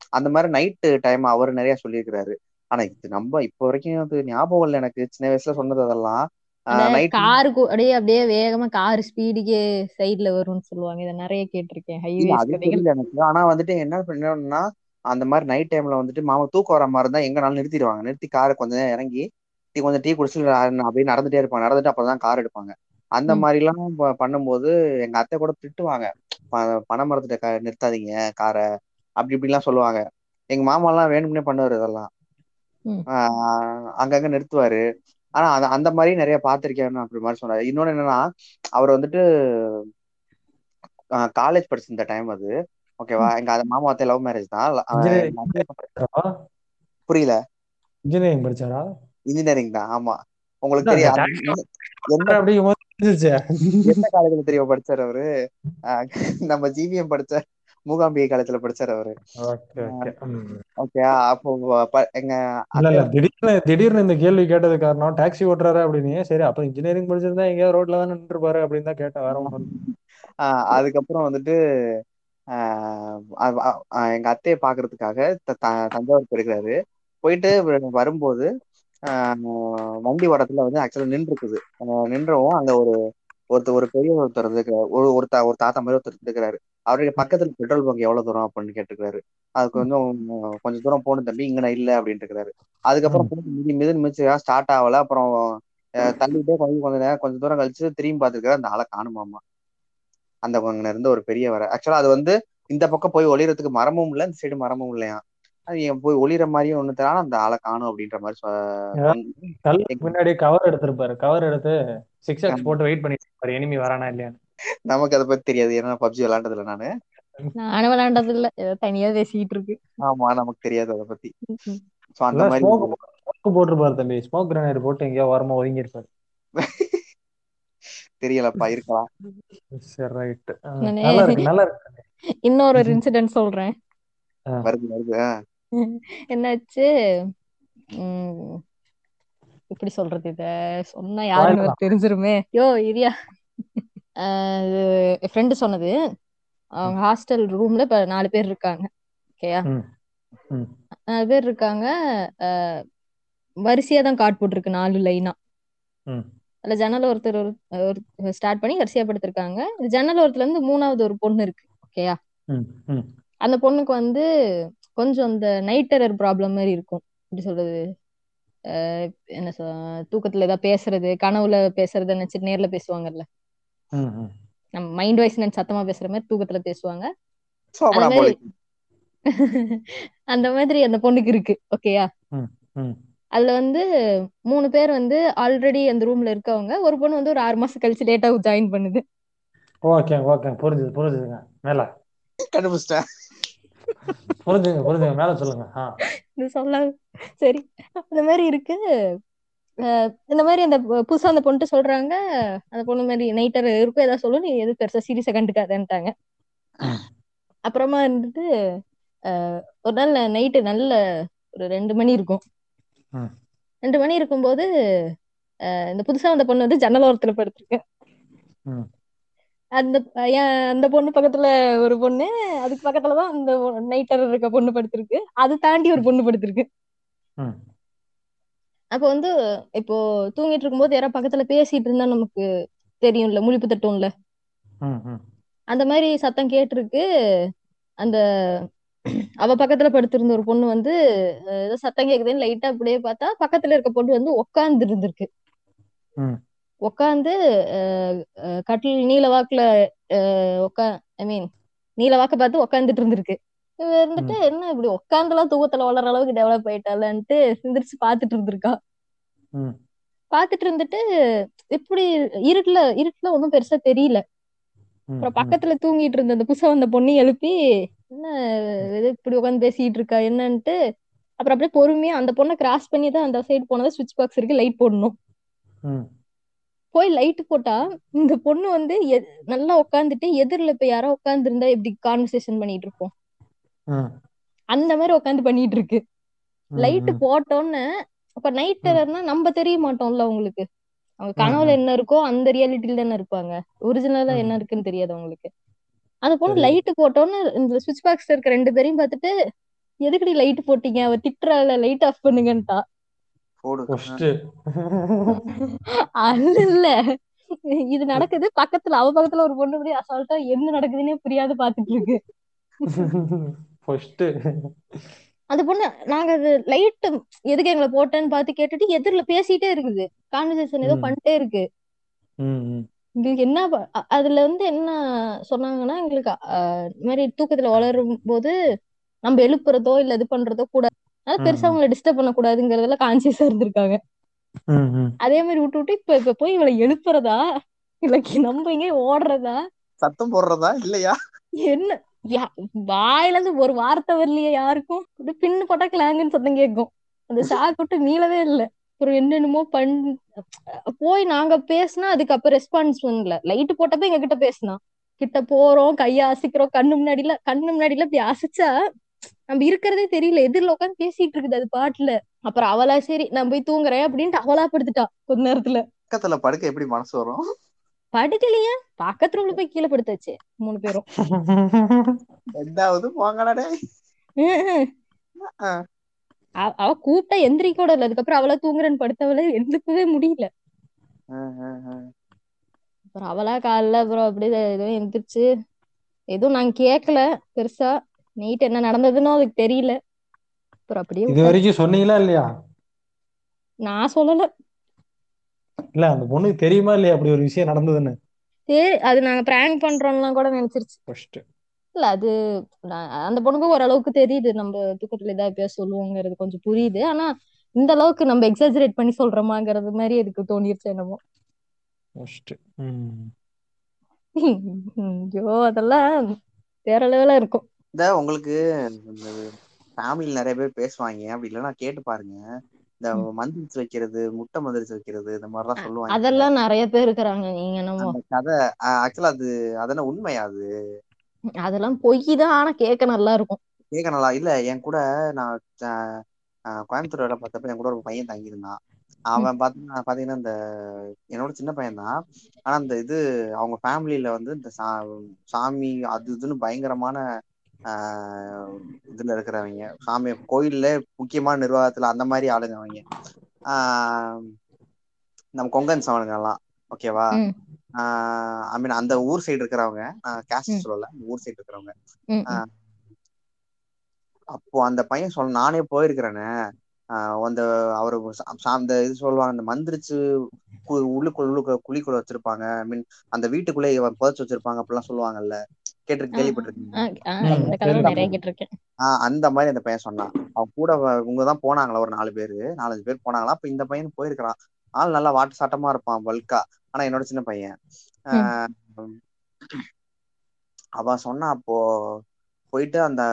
அந்த மாதிரி நைட்டு டைம் அவர் நிறைய சொல்லியிருக்கிறாரு. ஆனா இது நம்ம இப்போ வரைக்கும் அது ஞாபகம் இல்லை எனக்கு. சின்ன வயசுல சொன்னது அதெல்லாம். காருக்கு அப்படியே அப்படியே வேகமா கார் ஸ்பீடுக்கே சைடுல வரும்னு சொல்லுவாங்க. இதை நிறைய கேட்டிருக்கேன். எனக்கு. ஆனா வந்துட்டு என்ன பண்ணணும்னா அந்த மாதிரி நைட் டைம்ல வந்துட்டு மாமா தூக்கம் வர மாதிரி இருந்தா எங்கனாலும் நிறுத்திடுவாங்க. நிறுத்தி காரை கொஞ்ச நேரம் இறங்கி டீ கொஞ்சம் டீ குடிச்சு அப்படியே நடந்துட்டே இருப்பாங்க. நடந்துட்டு அப்பதான் கார் எடுப்பாங்க. அந்த. மாதிரி எல்லாம் பண்ணும்போது எங்க அத்தை கூட திட்டுவாங்க. பனை மரத்துல க- நிறுத்தாதீங்க காரை அப்படி இப்படிலாம் சொல்லுவாங்க. எங்க மாமா எல்லாம் வேணும்னே பண்ணுவாரு இதெல்லாம். அங்கங்க நிறுத்துவாரு. ஆனா அந்த அந்த மாதிரி நிறைய பார்த்திருக்கேன்னு அப்படி மாதிரி சொன்னாரு. இன்னொன்னு என்னன்னா அவர் வந்துட்டு காலேஜ் படிச்சிருந்த டைம் அது. ஓகேவா எங்க அது மாமா லவ் மேரேஜ் தான். படிச்சாரா? புரியல. இன்ஜினியரிங் படிச்சாரா? இன்ஜினியரிங் தான் ஆமா. உங்களுக்கு அந்த taxi என்ன- காலேஜ்ல தெரியும் படிச்சாரு அவரு? நம்ம ஜிவிஎம் படிச்ச மூகாம்பிகை காலேஜ்ல படிச்சாரு அவரு. Okay okay. ம். ஓகே அப்போ எங்க திடீர்னு திடீர்னு இந்த கேள்வி கேட்டது காரணம் டாக்ஸி ஓட்டுறாரு அப்படின்னு. சரி அப்ப இன்ஜினியரிங் படிச்சிருந்தா எங்கேயோ ரோட்ல தான் நின்று பாரு அப்படின்னு தான் கேட்டேன் வேற அதுக்கப்புறம் வந்துட்டு எங்க அத்தையை பாக்குறதுக்காக தஞ்சாவூர் போயிருக்காரு போயிட்டு வரும்போது வண்டி ஓரத்துல வந்து ஆக்சுவலா நின்று இருக்குது நின்றவும் அங்க ஒரு ஒருத்தர் ஒரு பெரிய ஒருத்தர் இருக்கிறார் ஒரு ஒரு தாத்தா மாதிரி ஒருத்தர் இருக்கிறாரு அவருடைய பக்கத்துல பெட்ரோல் பங்க் எவ்வளவு தூரம் அப்படின்னு கேட்டுருக்காரு அதுக்கு வந்து கொஞ்சம் தூரம் போகணும் தம்பி இங்க நான் இல்ல அப்படின்னு இருக்கிறாரு அதுக்கப்புறம் மிதி மிதி மிதிச்சு ஸ்டார்ட் ஆகல. அப்புறம் தள்ளிட்டே கொஞ்சம் கொஞ்ச நேரம் கொஞ்சம் தூரம் கழிச்சு திரும்பி பார்த்துருக்காரு அந்த ஆளை காணுமாமா அந்த அங்க இருந்த ஒரு பெரிய வர. ஆக்சுவலா அது வந்து இந்த பக்கம் போய் ஒளியறதுக்கு மரமும் இல்ல இந்த சைடு மரமும் இல்லையா அது ஏன் போய் ஒளிற மாதிரியும் ஒண்ணு தரான அந்த ஆளை காணும் அப்படின்ற மாதிரி முன்னாடி கவர் எடுத்திருப்பாரு. கவர் எடுத்து சிக்ஸ் எக்ஸ் போட்டு வெயிட் பண்ணிட்டு எனிமி வரானா இல்லையான்னு. நமக்கு அதை பத்தி தெரியாது. ஏன்னா பப்ஜி விளையாண்டதுல நானு. நானும் விளையாண்டது இல்ல ஏதோ தனியா பேசிக்கிட்டு இருக்கு. ஆமா நமக்கு தெரியாது அதை பத்தி. சோ அந்த மாதிரி ஸ்மோக் போட்டிருப்பாரு தம்பி. ஸ்மோக் கிரனேட் போட்டு எங்கேயோ வரமா ஒதுங்கி இருப்பாரு தெரியலப்பா இருக்கலாம். சரி ரைட் நல்லா இருக்கு நல்லா இருக்கு இன்னொரு ஒரு இன்சிடென்ட் சொல்றேன். வருது வருது. என்னாச்சு? உம் எப்படி சொல்றது இத? சொன்னா யாருன்னு தெரிஞ்சிருமே. யோ இரியா. ஃப்ரெண்டு சொன்னது. அவங்க ஹாஸ்டல் ரூம்ல இப்ப நாலு பேர் இருக்காங்க. ஓகேயா? நாலு பேர் இருக்காங்க. வரிசையா தான் கார்டு போட்டிருக்கு நாலு லைனா அதுல ஜன்னல் ஒருத்தர் ஒரு ஸ்டார்ட் பண்ணி வரிசையா படுத்திருக்காங்க. ஜன்னல் ஒருத்தர்ல இருந்து மூணாவது ஒரு பொண்ணு இருக்கு. ஓகேயா? அந்த பொண்ணுக்கு வந்து கொஞ்சம் அந்த நைட் டெரர் ப்ராப்ளம் மாதிரி இருக்கும். எப்படி சொல்றது? என்ன சொல் தூக்கத்துல ஏதாவது பேசுறது கனவுல பேசுறத நினைச்சிட்டு நேர்ல பேசுவாங்கல்ல. நம்ம மைண்ட் வாய்ஸ் நினைச்சு சத்தமா பேசுற மாதிரி தூக்கத்துல பேசுவாங்க. அந்த மாதிரி அந்த மாதிரி அந்த பொண்ணுக்கு இருக்கு ஓகேயா ம் ம். அதுல வந்து மூணு பேர் வந்து ஆல்ரெடி அந்த ரூம்ல இருக்கவங்க. ஒரு பொண்ணு வந்து ஒரு ஆறு மாசம் கழிச்சு லேட்டா ஜாயின் பண்ணுது. ஓகே ஓகே புரிஞ்சுது புரிஞ்சுதுங்க. மேல. கண்டுபிடிச்சிட்டேன். புரிஞ்சுங்க புரிஞ்சுங்க. மேல சொல்லுங்க. இது சொல்ல சரி. அந்த மாதிரி இருக்கு. இந்த மாதிரி அந்த புதுசா அந்த பொண்ணுட்டு சொல்றாங்க அந்த பொண்ணு மாதிரி நைட்டர் இருக்கும் ஏதாவது சொல்லு நீ எது பெருசா சீரியஸா கண்டுக்காதேன்ட்டாங்க. அப்புறமா இருந்துட்டு ஒரு நாள் நைட்டு நல்ல ஒரு ரெண்டு மணி இருக்கும். ரெண்டு மணி இருக்கும்போது இந்த புதுசா வந்த பொண்ணு வந்து ஜன்னல் ஓரத்துல படுத்திருக்கு அந்த அந்த பொண்ணு பக்கத்துல ஒரு பொண்ணு அதுக்கு பக்கத்துலதான் அந்த நைட்டர் இருக்க பொண்ணு படுத்திருக்கு. அது தாண்டி ஒரு பொண்ணு படுத்திருக்கு. அப்ப வந்து இப்போ தூங்கிட்டு இருக்கும்போது யாராவது பக்கத்துல பேசிட்டு இருந்தா நமக்கு தெரியும்ல முழிப்பு தட்டும்ல. அந்த மாதிரி சத்தம் கேட்டிருக்கு. அந்த அவ பக்கத்துல படுத்திருந்த ஒரு பொண்ணு வந்து ஏதோ சத்தம் கேக்குதுன்னு லைட்டா அப்படியே பார்த்தா பக்கத்துல இருக்க பொண்ணு வந்து உட்கார்ந்து இருந்திருக்கு ம் உட்காந்து கட்டில் நீல வாக்குல உக்கா ஐ மீன் நீல வாக்க பார்த்து உட்காந்துட்டு இருந்திருக்கு. இவ இருந்துட்டு என்ன இப்படி உட்காந்துலாம் தூக்கத்துல வளர அளவுக்கு டெவலப் ஆயிட்டாலன்ட்டு சிந்திரிச்சு பார்த்துட்டு இருந்திருக்கா. பாத்துட்டு இருந்துட்டு எப்படி இருட்டுல இருட்டுல ஒன்றும் பெருசா தெரியல. அப்புறம் பக்கத்துல தூங்கிட்டு இருந்த அந்த புதுசா வந்த பொண்ணு எழுப்பி என்ன இப்படி உட்காந்து பேசிட்டு இருக்கா என்னன்ட்டு அப்புறம் அப்படியே பொறுமையா அந்த பொண்ணை கிராஸ் பண்ணி தான் அந்த சைடு போனதா சுவிட்ச் பாக்ஸ் இருக்கு லைட் போடணும். போய் லைட் போட்டா இந்த பொண்ணு வந்து நல்லா உட்காந்துட்டு எதிரில இப்ப யாரோ உட்கார்ந்து இருந்தா எப்படி கான்வர்சேஷன் பண்ணிட்டு இருப்போம்? அந்த மாதிரி உட்காந்து பண்ணிட்டு இருக்கு லைட் போட்டோன்னு அப்ப நைட் டெரர்னா நம்ம தெரிய மாட்டோம்ல அவங்களுக்கு அவங்க கனவுல. என்ன இருக்கோ அந்த ரியாலிட்டியில தானே இருப்பாங்க. ஒரிஜினலா. என்ன இருக்குன்னு தெரியாது அவங்களுக்கு. அந்த பொண்ணு சரி. லைட் போட்டோன்னு இந்த சுவிட்ச் பாக்ஸ்ல இருக்க ரெண்டு பேரையும் பார்த்துட்டு எதுக்குடி லைட் போட்டீங்க? அவ திட்டுறாள் லைட் ஆஃப் பண்ணுங்கன்ட்டா. அது இல்ல. இது நடக்குது. பக்கத்துல அவ பக்கத்துல ஒரு பொண்ணு அப்படியே அசால்ட்டா என்ன நடக்குதுன்னே புரியாது பாத்துட்டு இருக்கு. ஃபர்ஸ்ட் அந்த பொண்ணு நாங்க அது லைட் எதுக்கு எங்களை போட்டேன்னு பார்த்து கேட்டுட்டு எதிரில பேசிட்டே இருக்குது. கான்வர்சேஷன் ஏதோ பண்ணிட்டே இருக்கு. ம் ம். எங்களுக்கு என்ன அதுல வந்து என்ன சொன்னாங்கன்னா எங்களுக்கு இந்த மாதிரி தூக்கத்துல வளரும் போது நம்ம எழுப்புறதோ இல்ல இது பண்றதோ கூட அது ம் பெருசா அவங்களை டிஸ்டர்ப் பண்ணக்கூடாதுங்கிறதுல கான்சியஸா இருந்திருக்காங்க. ம் ம். அதே மாதிரி விட்டு விட்டு இப்ப இப்ப போய் இவளை எழுப்புறதா? இல்ல நம்ம இங்கே ஓடுறதா? சத்தம் போடுறதா? இல்லையா? என்ன? வாயில இருந்து ஒரு வார்த்தை வரலையே யாருக்கும். பின்னு போட்டா கிளாங்குன்னு சத்தம் கேட்கும் அந்த ஷாக் விட்டு மீளவே இல்லை. அப்புறம் என்னென்னமோ பண் போய் நாங்க பேசினா அதுக்கப்புறம் ரெஸ்பான்ஸ் பண்ணல. லைட் போட்டப்ப எங்க கிட்ட பேசினா. கிட்ட போறோம் கைய அசைக்கிறோம் கண்ணு முன்னாடில கண்ணு முன்னாடில இப்படி அசைச்சா நம்ம இருக்கிறதே தெரியல. எதிரில உட்காந்து பேசிட்டு இருக்குது அது பாட்டுல. அப்புறம் அவளா சரி நான் போய் தூங்குறேன் அப்படின்ட்டு அவளா படுத்துட்டா கொஞ்ச நேரத்துல. பக்கத்துல படுக்க எப்படி மனசு வரும்? படுக்கலையே? பக்கத்துல உள்ள போய் கீழே படுத்தாச்சு மூணு பேரும். ரெண்டாவது போங்கடா. அவ அவ கூப்பிட்டா எந்திரிக்க கூட இல்ல. அதுக்கப்புறம் அவளா தூங்குறேன்னு படுத்தவள எழுந்துக்கவே முடியல. அப்புறம் அவளா காலைல அப்புறம் அப்படியே எதுவும் எந்திரிச்சு எதுவும் நாங்க கேட்கல பெருசா. நைட் என்ன நடந்ததுன்னு அதுக்கு தெரியல. அப்புறம் அப்படியே இது வரைக்கும் சொன்னீங்களா இல்லையா? நான் சொல்லல. இல்ல அந்த பொண்ணுக்கு தெரியுமா இல்லையா? அப்படி ஒரு விஷயம் நடந்ததுன்னு. அது நாங்க பிராங்க் பண்றோம்லாம் கூட நினைச்சிருச்சு. ஃபர்ஸ்ட் இல்ல அது நான் அந்த பொண்ணுக்கு ஓரளவுக்கு தெரியுது. நம்ம தூக்கத்துல ஏதாவது பேச சொல்லுவோங்கிறது கொஞ்சம் புரியுது. ஆனா இந்த அளவுக்கு நம்ம எக்ஸாஜரேட் பண்ணி சொல்றோமாங்கிறது மாதிரி அதுக்கு தோணிருச்சு என்னமோ. ஃபர்ஸ்ட் ம். ஐயோ அதெல்லாம் வேற லெவலா இருக்கும். இந்த உங்களுக்கு ஃபேமிலியில் நிறைய பேர் பேசுவாங்க. அப்படி இல்லைன்னா கேட்டு பாருங்க. இந்த. மந்திரிச்சு வைக்கிறது முட்டை மந்திரிச்சு வைக்கிறது இந்த மாதிரிலாம் சொல்லுவாங்க அதெல்லாம் நிறைய பேர் இருக்கிறாங்க நீங்க அந்த கதை ஆக்சுவலா அது அதென்ன உண்மையா அது? அதெல்லாம் பொய் தான் ஆனா கேட்க நல்லா இருக்கும். கேட்க நல்லா இல்ல என் கூட நான் கோயம்புத்தூர் வேலை பார்த்தப்ப என் கூட ஒரு பையன் தங்கியிருந்தான். அவன் பாத்தீங்கன்னா பாத்தீங்கன்னா இந்த என்னோட சின்ன பையன் தான். ஆனா இந்த இது அவங்க ஃபேமிலியில வந்து இந்த சாமி அது இதுன்னு பயங்கரமான இதுல இருக்கிறவங்க. சாமி கோயில்ல முக்கியமான நிர்வாகத்துல அந்த மாதிரி ஆளுங்க அவங்க. ஆஹ் நம்ம கொங்கன் சவனுங்க எல்லாம் ஓகேவா? ம், ஐ மீன் அந்த ஊர் சைடு இருக்கிறவங்க. கேஸ்ட் சொல்லல. ஊர் சைடு இருக்கிறவங்க. ஆஹ் அப்போ அந்த பையன் சொல்ல நானே போயிருக்கிறேனே. ஆஹ் அந்த அவரு அந்த இது சொல்லுவாங்க அந்த மந்திரிச்சு உள்ளுக்குள்ள உள்ளுக்குள்ள குழிக்குள்ள வச்சிருப்பாங்க. ஐ மீன் அந்த வீட்டுக்குள்ளே புதைச்சு வச்சிருப்பாங்க அப்படிலாம் சொல்லுவாங்கல்ல. கேட்டு கேள்விப்பட்டிருக்கீங்க. அந்த மாதிரி அந்த பையன் சொன்னான். அவன் கூட வ- இவங்க தான் போனாங்களா ஒரு நாலு பேரு நாலஞ்சு பேர் போனாங்களா அப்ப இந்த பையன் போயிருக்கிறான். ஆள் நல்லா வாட்டு சாட்டமா இருப்பான் பல்கா ஆனா என்னோட சின்ன பையன். அவன் சொன்னா அப்போ போயிட்டு அந்த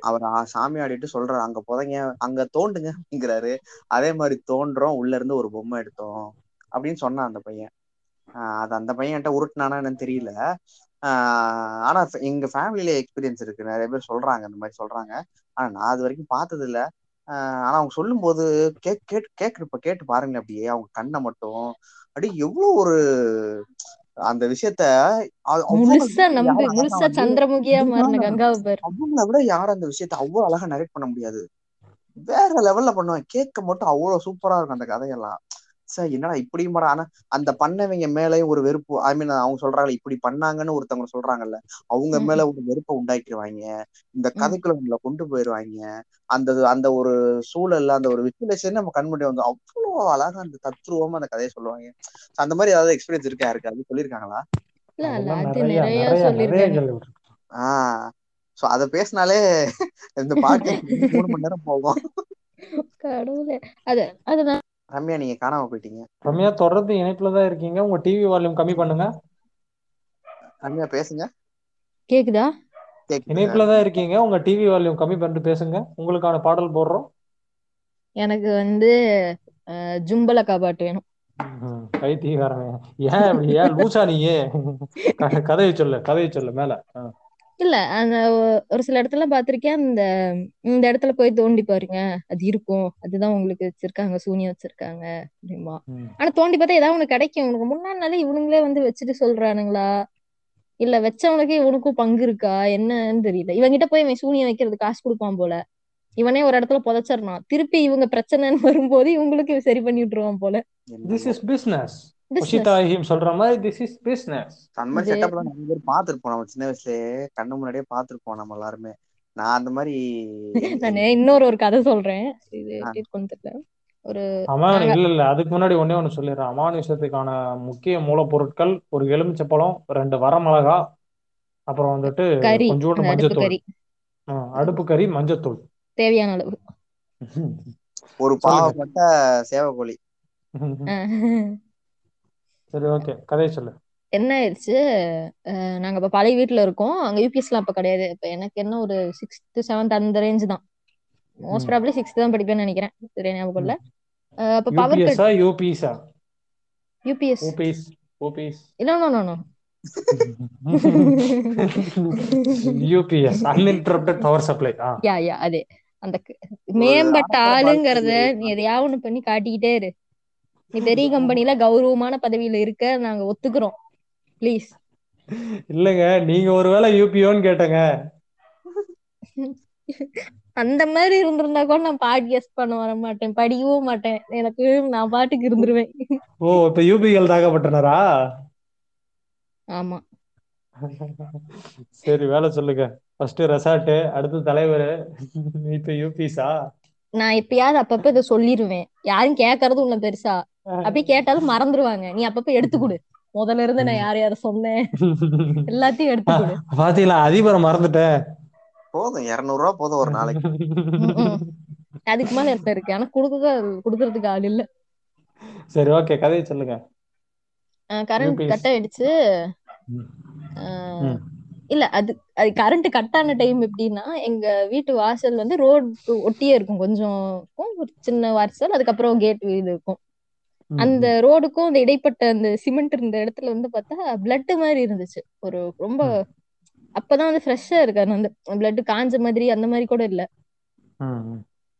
அவர் சாமி ஆடிட்டு சொல்றாரு அங்க புதைங்க அங்க தோண்டுங்க அப்படிங்கிறாரு. அதே மாதிரி தோன்றோம் உள்ள இருந்து ஒரு பொம்மை எடுத்தோம் அப்படின்னு சொன்னான் அந்த பையன். ஆஹ் அது அந்த பையன் என்கிட்ட உருட்டுனானா என்னன்னு தெரியல. ஆனா எங்க ஃபேமிலியில எக்ஸ்பீரியன்ஸ் இருக்கு. நிறைய பேர் சொல்றாங்க அந்த மாதிரி சொல்றாங்க. ஆனா நான் அது வரைக்கும் பார்த்தது இல்ல. ஆஹ் ஆனா அவங்க சொல்லும் போது கேட்டு கேக்குறப்ப கேட்டு பாருங்க அப்படியே. அவங்க கண்ணை மட்டும். அப்படியே எவ்வளவு ஒரு அந்த விஷயத்த அவங்கள விட யாரும் அந்த விஷயத்த அவ்வளவு அழகா நரேட் பண்ண முடியாது. வேற லெவல்ல பண்ணுவாங்க கேட்க மட்டும் அவ்வளவு சூப்பரா இருக்கும் அந்த கதையெல்லாம். சார் என்னடா இப்படி மாடா ஆனா அந்த பண்ணவங்க மேலயும் ஒரு வெறுப்பு. ஐ மீன் அவங்க சொல்றாங்க இப்படி பண்ணாங்கன்னு ஒருத்தவங்க சொல்றாங்கல்ல அவங்க மேல ஒரு வெறுப்பை உண்டாக்கிடுவாங்க இந்த. கதைக்குள்ள உங்களை கொண்டு போயிருவாங்க. அந்த அந்த ஒரு சூழல்ல அந்த ஒரு விசுவலேஷன் நம்ம கண் முன்னாடி வந்து அவ்வளவு அழகா அந்த தத்ரூபமா அந்த கதையை சொல்லுவாங்க. அந்த மாதிரி ஏதாவது எக்ஸ்பீரியன்ஸ் இருக்கா? யாருக்கு? அது சொல்லியிருக்காங்களா? ஆஹ் சோ அத பேசினாலே இந்த பாட்காஸ்ட் மூணு மணி நேரம் போகும். கடவுளே. அது அது நான் ரம்யா நீங்க காணாம போயிட்டீங்க. ரம்யா தொடர்ந்து இணைப்புல தான் இருக்கீங்க. உங்க டிவி வால்யூம் கம்மி பண்ணுங்க. ரம்யா பேசுங்க. கேக்குதா? கேக்குது. இணைப்புல தான் இருக்கீங்க. உங்க டிவி வால்யூம் கம்மி பண்ணிட்டு பேசுங்க. உங்களுக்கான பாடல் போடுறோம். எனக்கு வந்து ஜும்பலக்கா பாட்டு வேணும். பைத்தியக்காரன் ஏன் இப்படி ஏன்? லூசா நீயே. கதையை சொல்லு கதையை சொல்லு மேல. இல்ல அந்த ஒரு சில இடத்துல பாத்திருக்கேன் அந்த இந்த இடத்துல போய் தோண்டி பாருங்க. அது இருக்கும். அதுதான் உங்களுக்கு வச்சிருக்காங்க. சூனியம் வச்சிருக்காங்க அப்படிமா. ஆனா தோண்டி பார்த்தா ஏதாவது ஒண்ணு கிடைக்கும். உனக்கு முன்னாடி இவனுங்களே வந்து வச்சுட்டு சொல்றானுங்களா? இல்ல வச்சவனுக்கு இவனுக்கும் பங்கு இருக்கா? என்னன்னு தெரியல. இவங்கிட்ட போய் இவன் சூனியம் வைக்கிறது காசு கொடுப்பான் போல. இவனே ஒரு இடத்துல புதைச்சிடறான். திருப்பி இவங்க பிரச்சனைன்னு வரும்போது இவங்களுக்கு சரி பண்ணி விட்டுருவான் போல. This is business Business. Ushita heme சொல்ற மாதிரி திஸ் இஸ் பிசினஸ் அந்த மாதிரி இது- செட்டப்லாம் நிறைய பேர் பார்த்திருப்போம் நம்ம சின்ன வயசுலயே. கண்ணு முன்னாடியே பார்த்திருப்போம் நம்ம எல்லாருமே. நான் அந்த மாதிரி நான் இன்னொரு ஒரு கதை சொல்றேன். இது தெரியல. ஒரு அமானு இல்ல இல்ல. அதுக்கு முன்னாடி ஒண்ணே ஒண்ணு சொல்லிடுறேன். அமானுஷத்துக்கான முக்கிய மூலப்பொருட்கள் ஒரு எலுமிச்சப்பழம் ரெண்டு வரமிளகா அப்புறம் வந்துட்டு கறி. கொஞ்சோண்டு மஞ்சத்தூள். அடுப்பு கறி மஞ்சத்தூள். தேவையான அளவு. ஒரு பாவப்பட்ட சேவக்கோழி. சரி ஓகே கதையை சொல்லு. என்ன ஆயிடுச்சு? நாங்க இப்ப பழைய வீட்டுல இருக்கோம். அங்க யூபிஎஸ்லாம் அப்ப கிடையாது. இப்ப எனக்கு என்ன ஒரு சிக்ஸ்த் செவன்த் அந்த ரேஞ்ச் தான். மோஸ்ட். ப்ராப்ளி சிக்ஸ்த் தான் படிப்பேன்னு நினைக்கிறேன். சரியா ஞாபகம் இல்ல. அப்ப பவர் கட் யூபிஎஸ்ஸா யூபிஎஸ் ஊபிஸ் ஊபிஸ் இல்ல no no no UPS uninterrupted power supply yeah yeah அதே. அந்த மேம்பட்ட ஆளுங்கிறத நீ எதையாவது பண்ணி காட்டிக்கிட்டே இரு. நீ பெரிய கம்பெனில கௌரவமான பதவியில இருக்க நாங்க ஒத்துக்கிறோம். ப்ளீஸ் இல்லைங்க நீங்க ஒருவேளை யூபிஓன்னு கேட்டங்க. அந்த மாதிரி இருந்திருந்தா கூட நான் பாட்காஸ்ட் பண்ண வர மாட்டேன் படிக்கவும் மாட்டேன். எனக்கு நான் பாட்டுக்கு இருந்துருவேன். ஓ இப்ப யூபிஎல் தாக்கப்பட்டனரா? ஆமா. சரி வேலை சொல்லுங்க. ஃபர்ஸ்ட் ரெசார்ட் அடுத்து தலைவர். இப்ப யூபிஸா நான் எப்பயாவது அப்பப்ப இதை சொல்லிருவேன். யாரும் கேட்கறது உன்ன பெருசா. அப்படி கேட்டாலும் மறந்துருவாங்க. நீ அப்பப்ப எடுத்து கொடு. முதல்ல இருந்து நான் யார் யார சொன்னேன். எல்லாத்தையும் எடுத்து கொடு. பாத்தீங்களா? அதிபரை மறந்துட்டேன். போதும். இருநூறு ரூபா போதும் ஒரு நாளைக்கு. அதுக்கு மேல என்ன இருக்கு. ஆனா குடுக்க குடுக்கறதுக்கு ஆள் இல்ல. சரி ஓகே. கதையை சொல்லுங்க. கரண்ட். கட் ஆயிடுச்சு. இல்ல அது அது கரண்ட் கட் ஆன டைம் எப்படின்னா எங்க வீட்டு வாசல் வந்து ரோடு ஒட்டியே இருக்கும். கொஞ்சம் இருக்கும் ஒரு சின்ன வாசல் அதுக்கப்புறம் கேட் இது இருக்கும். அந்த. ரோடுக்கும் அந்த இடைப்பட்ட அந்த சிமெண்ட் இருந்த இடத்துல வந்து பார்த்தா பிளட் மாதிரி இருந்துச்சு. ஒரு ரொம்ப. அப்பதான் வந்து ஃப்ரெஷ்ஷா இருக்காது அந்த பிளட் காஞ்ச மாதிரி அந்த மாதிரி கூட இல்ல.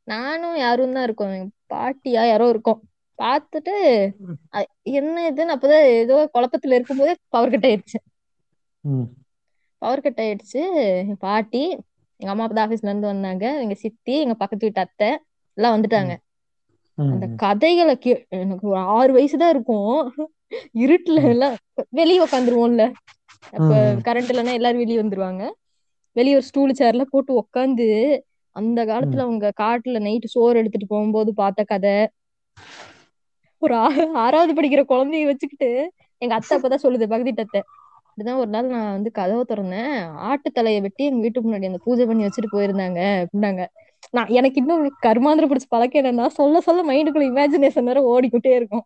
நானும் யாரும் தான் இருக்கோம். எங்க பாட்டியா யாரோ இருக்கோம். பார்த்துட்டு என்ன இதுன்னு அப்பதான் ஏதோ குழப்பத்துல இருக்கும்போதே பவர் கட் ஆயிடுச்சு. பவர் கட் ஆயிடுச்சு. பாட்டி எங்க அம்மா அப்பா ஆபீஸ்ல இருந்து வந்தாங்க. எங்க சித்தி எங்க பக்கத்து வீட்டு அத்தை எல்லாம் வந்துட்டாங்க. அந்த. கதைகளை கே எனக்கு ஒரு ஆறு வயசுதான் இருக்கும். இருட்டுல. எல்லாம் வெளியே உட்காந்துருவோம்ல அப்ப. கரண்ட் இல்லைன்னா எல்லாரும் வெளியே வந்துருவாங்க. வெளியே ஒரு ஸ்டூல் சேர்ல போட்டு உட்காந்து அந்த காலத்துல அவங்க காட்டுல நைட்டு சோறு எடுத்துட்டு போகும்போது பார்த்த கதை. ஒரு ஆறாவது படிக்கிற குழந்தைய வச்சுக்கிட்டு எங்க அத்தை அப்பதான் சொல்லுது பக்கத்து அத்தை. இப்படிதான் ஒரு நாள் நான் வந்து கதவை திறந்தேன். ஆட்டு தலையை வெட்டி எங்க வீட்டுக்கு முன்னாடி அந்த பூஜை பண்ணி வச்சுட்டு போயிருந்தாங்க. அப்படின்னாங்க. நான் எனக்கு இன்னும் கருமாந்திரம் பிடிச்ச பழக்கம் என்னன்னா சொல்ல சொல்ல மைண்டுக்குள்ள இமேஜினேஷன் வேற ஓடிக்கிட்டே இருக்கும்.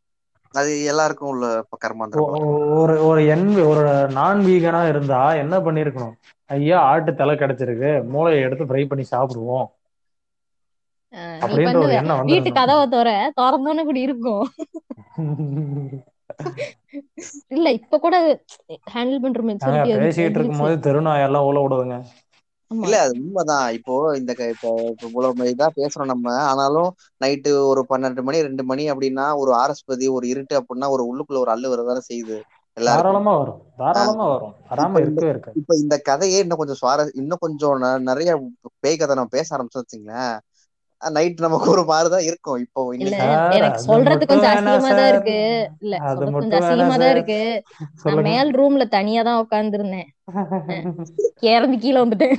அது எல்லாருக்கும் உள்ள கர்மாந்திர ஒ- ஒரு ஒரு என் ஒரு நான் வீகனா இருந்தா என்ன பண்ணிருக்கணும்? ஐயா ஆட்டு தலை கிடைச்சிருக்கு. மூளையை எடுத்து ஃப்ரை பண்ணி சாப்பிடுவோம். வீட்டு கதவை தோற திறந்தோன்னு இப்படி இருக்கும். இல்ல இப்ப கூட ஹேண்டில் பண்ற மெச்சூரிட்டி பேசிக்கிட்டு இருக்கும்போது தெருநாயெல்லாம் விடுதுங்க. ஆமா இல்ல அது உண்மைதான். இப்போ இந்த இப்போ இப்போ இவ்வளவு இதா பேசுறோம் நம்ம. ஆனாலும் நைட்டு ஒரு பன்னெண்டு மணி ரெண்டு மணி அப்படின்னா ஒரு ஆரஸ்பதி ஒரு இருட்டு அப்படின்னா ஒரு உள்ளுக்குள்ள ஒரு அள்ளு வரதானே செய்யுது தாராளமா வரும். தாராளமா வரும். இப்ப வராம இந்த இருக்கவே இருக்காது. இப்ப இந்த கதையே இன்னும் கொஞ்சம் சுவாரஸ் இன்னும் கொஞ்சம் நிறைய பேய் கதை நம்ம பேச ஆரம்பிச்சோம் வச்சுங்களேன் நைட் நமக்கு ஒரு மாதிரிதான் இருக்கும். இப்போ எனக்கு சொல்றது கொஞ்சம் அசிங்கமா தான் இருக்கு. இல்ல கொஞ்சம் அசிங்கமா தான் இருக்கு. நான் மேல் ரூம்ல தனியா தான் உட்கார்ந்துருந்தேன். இறந்து கீழே வந்துட்டேன்.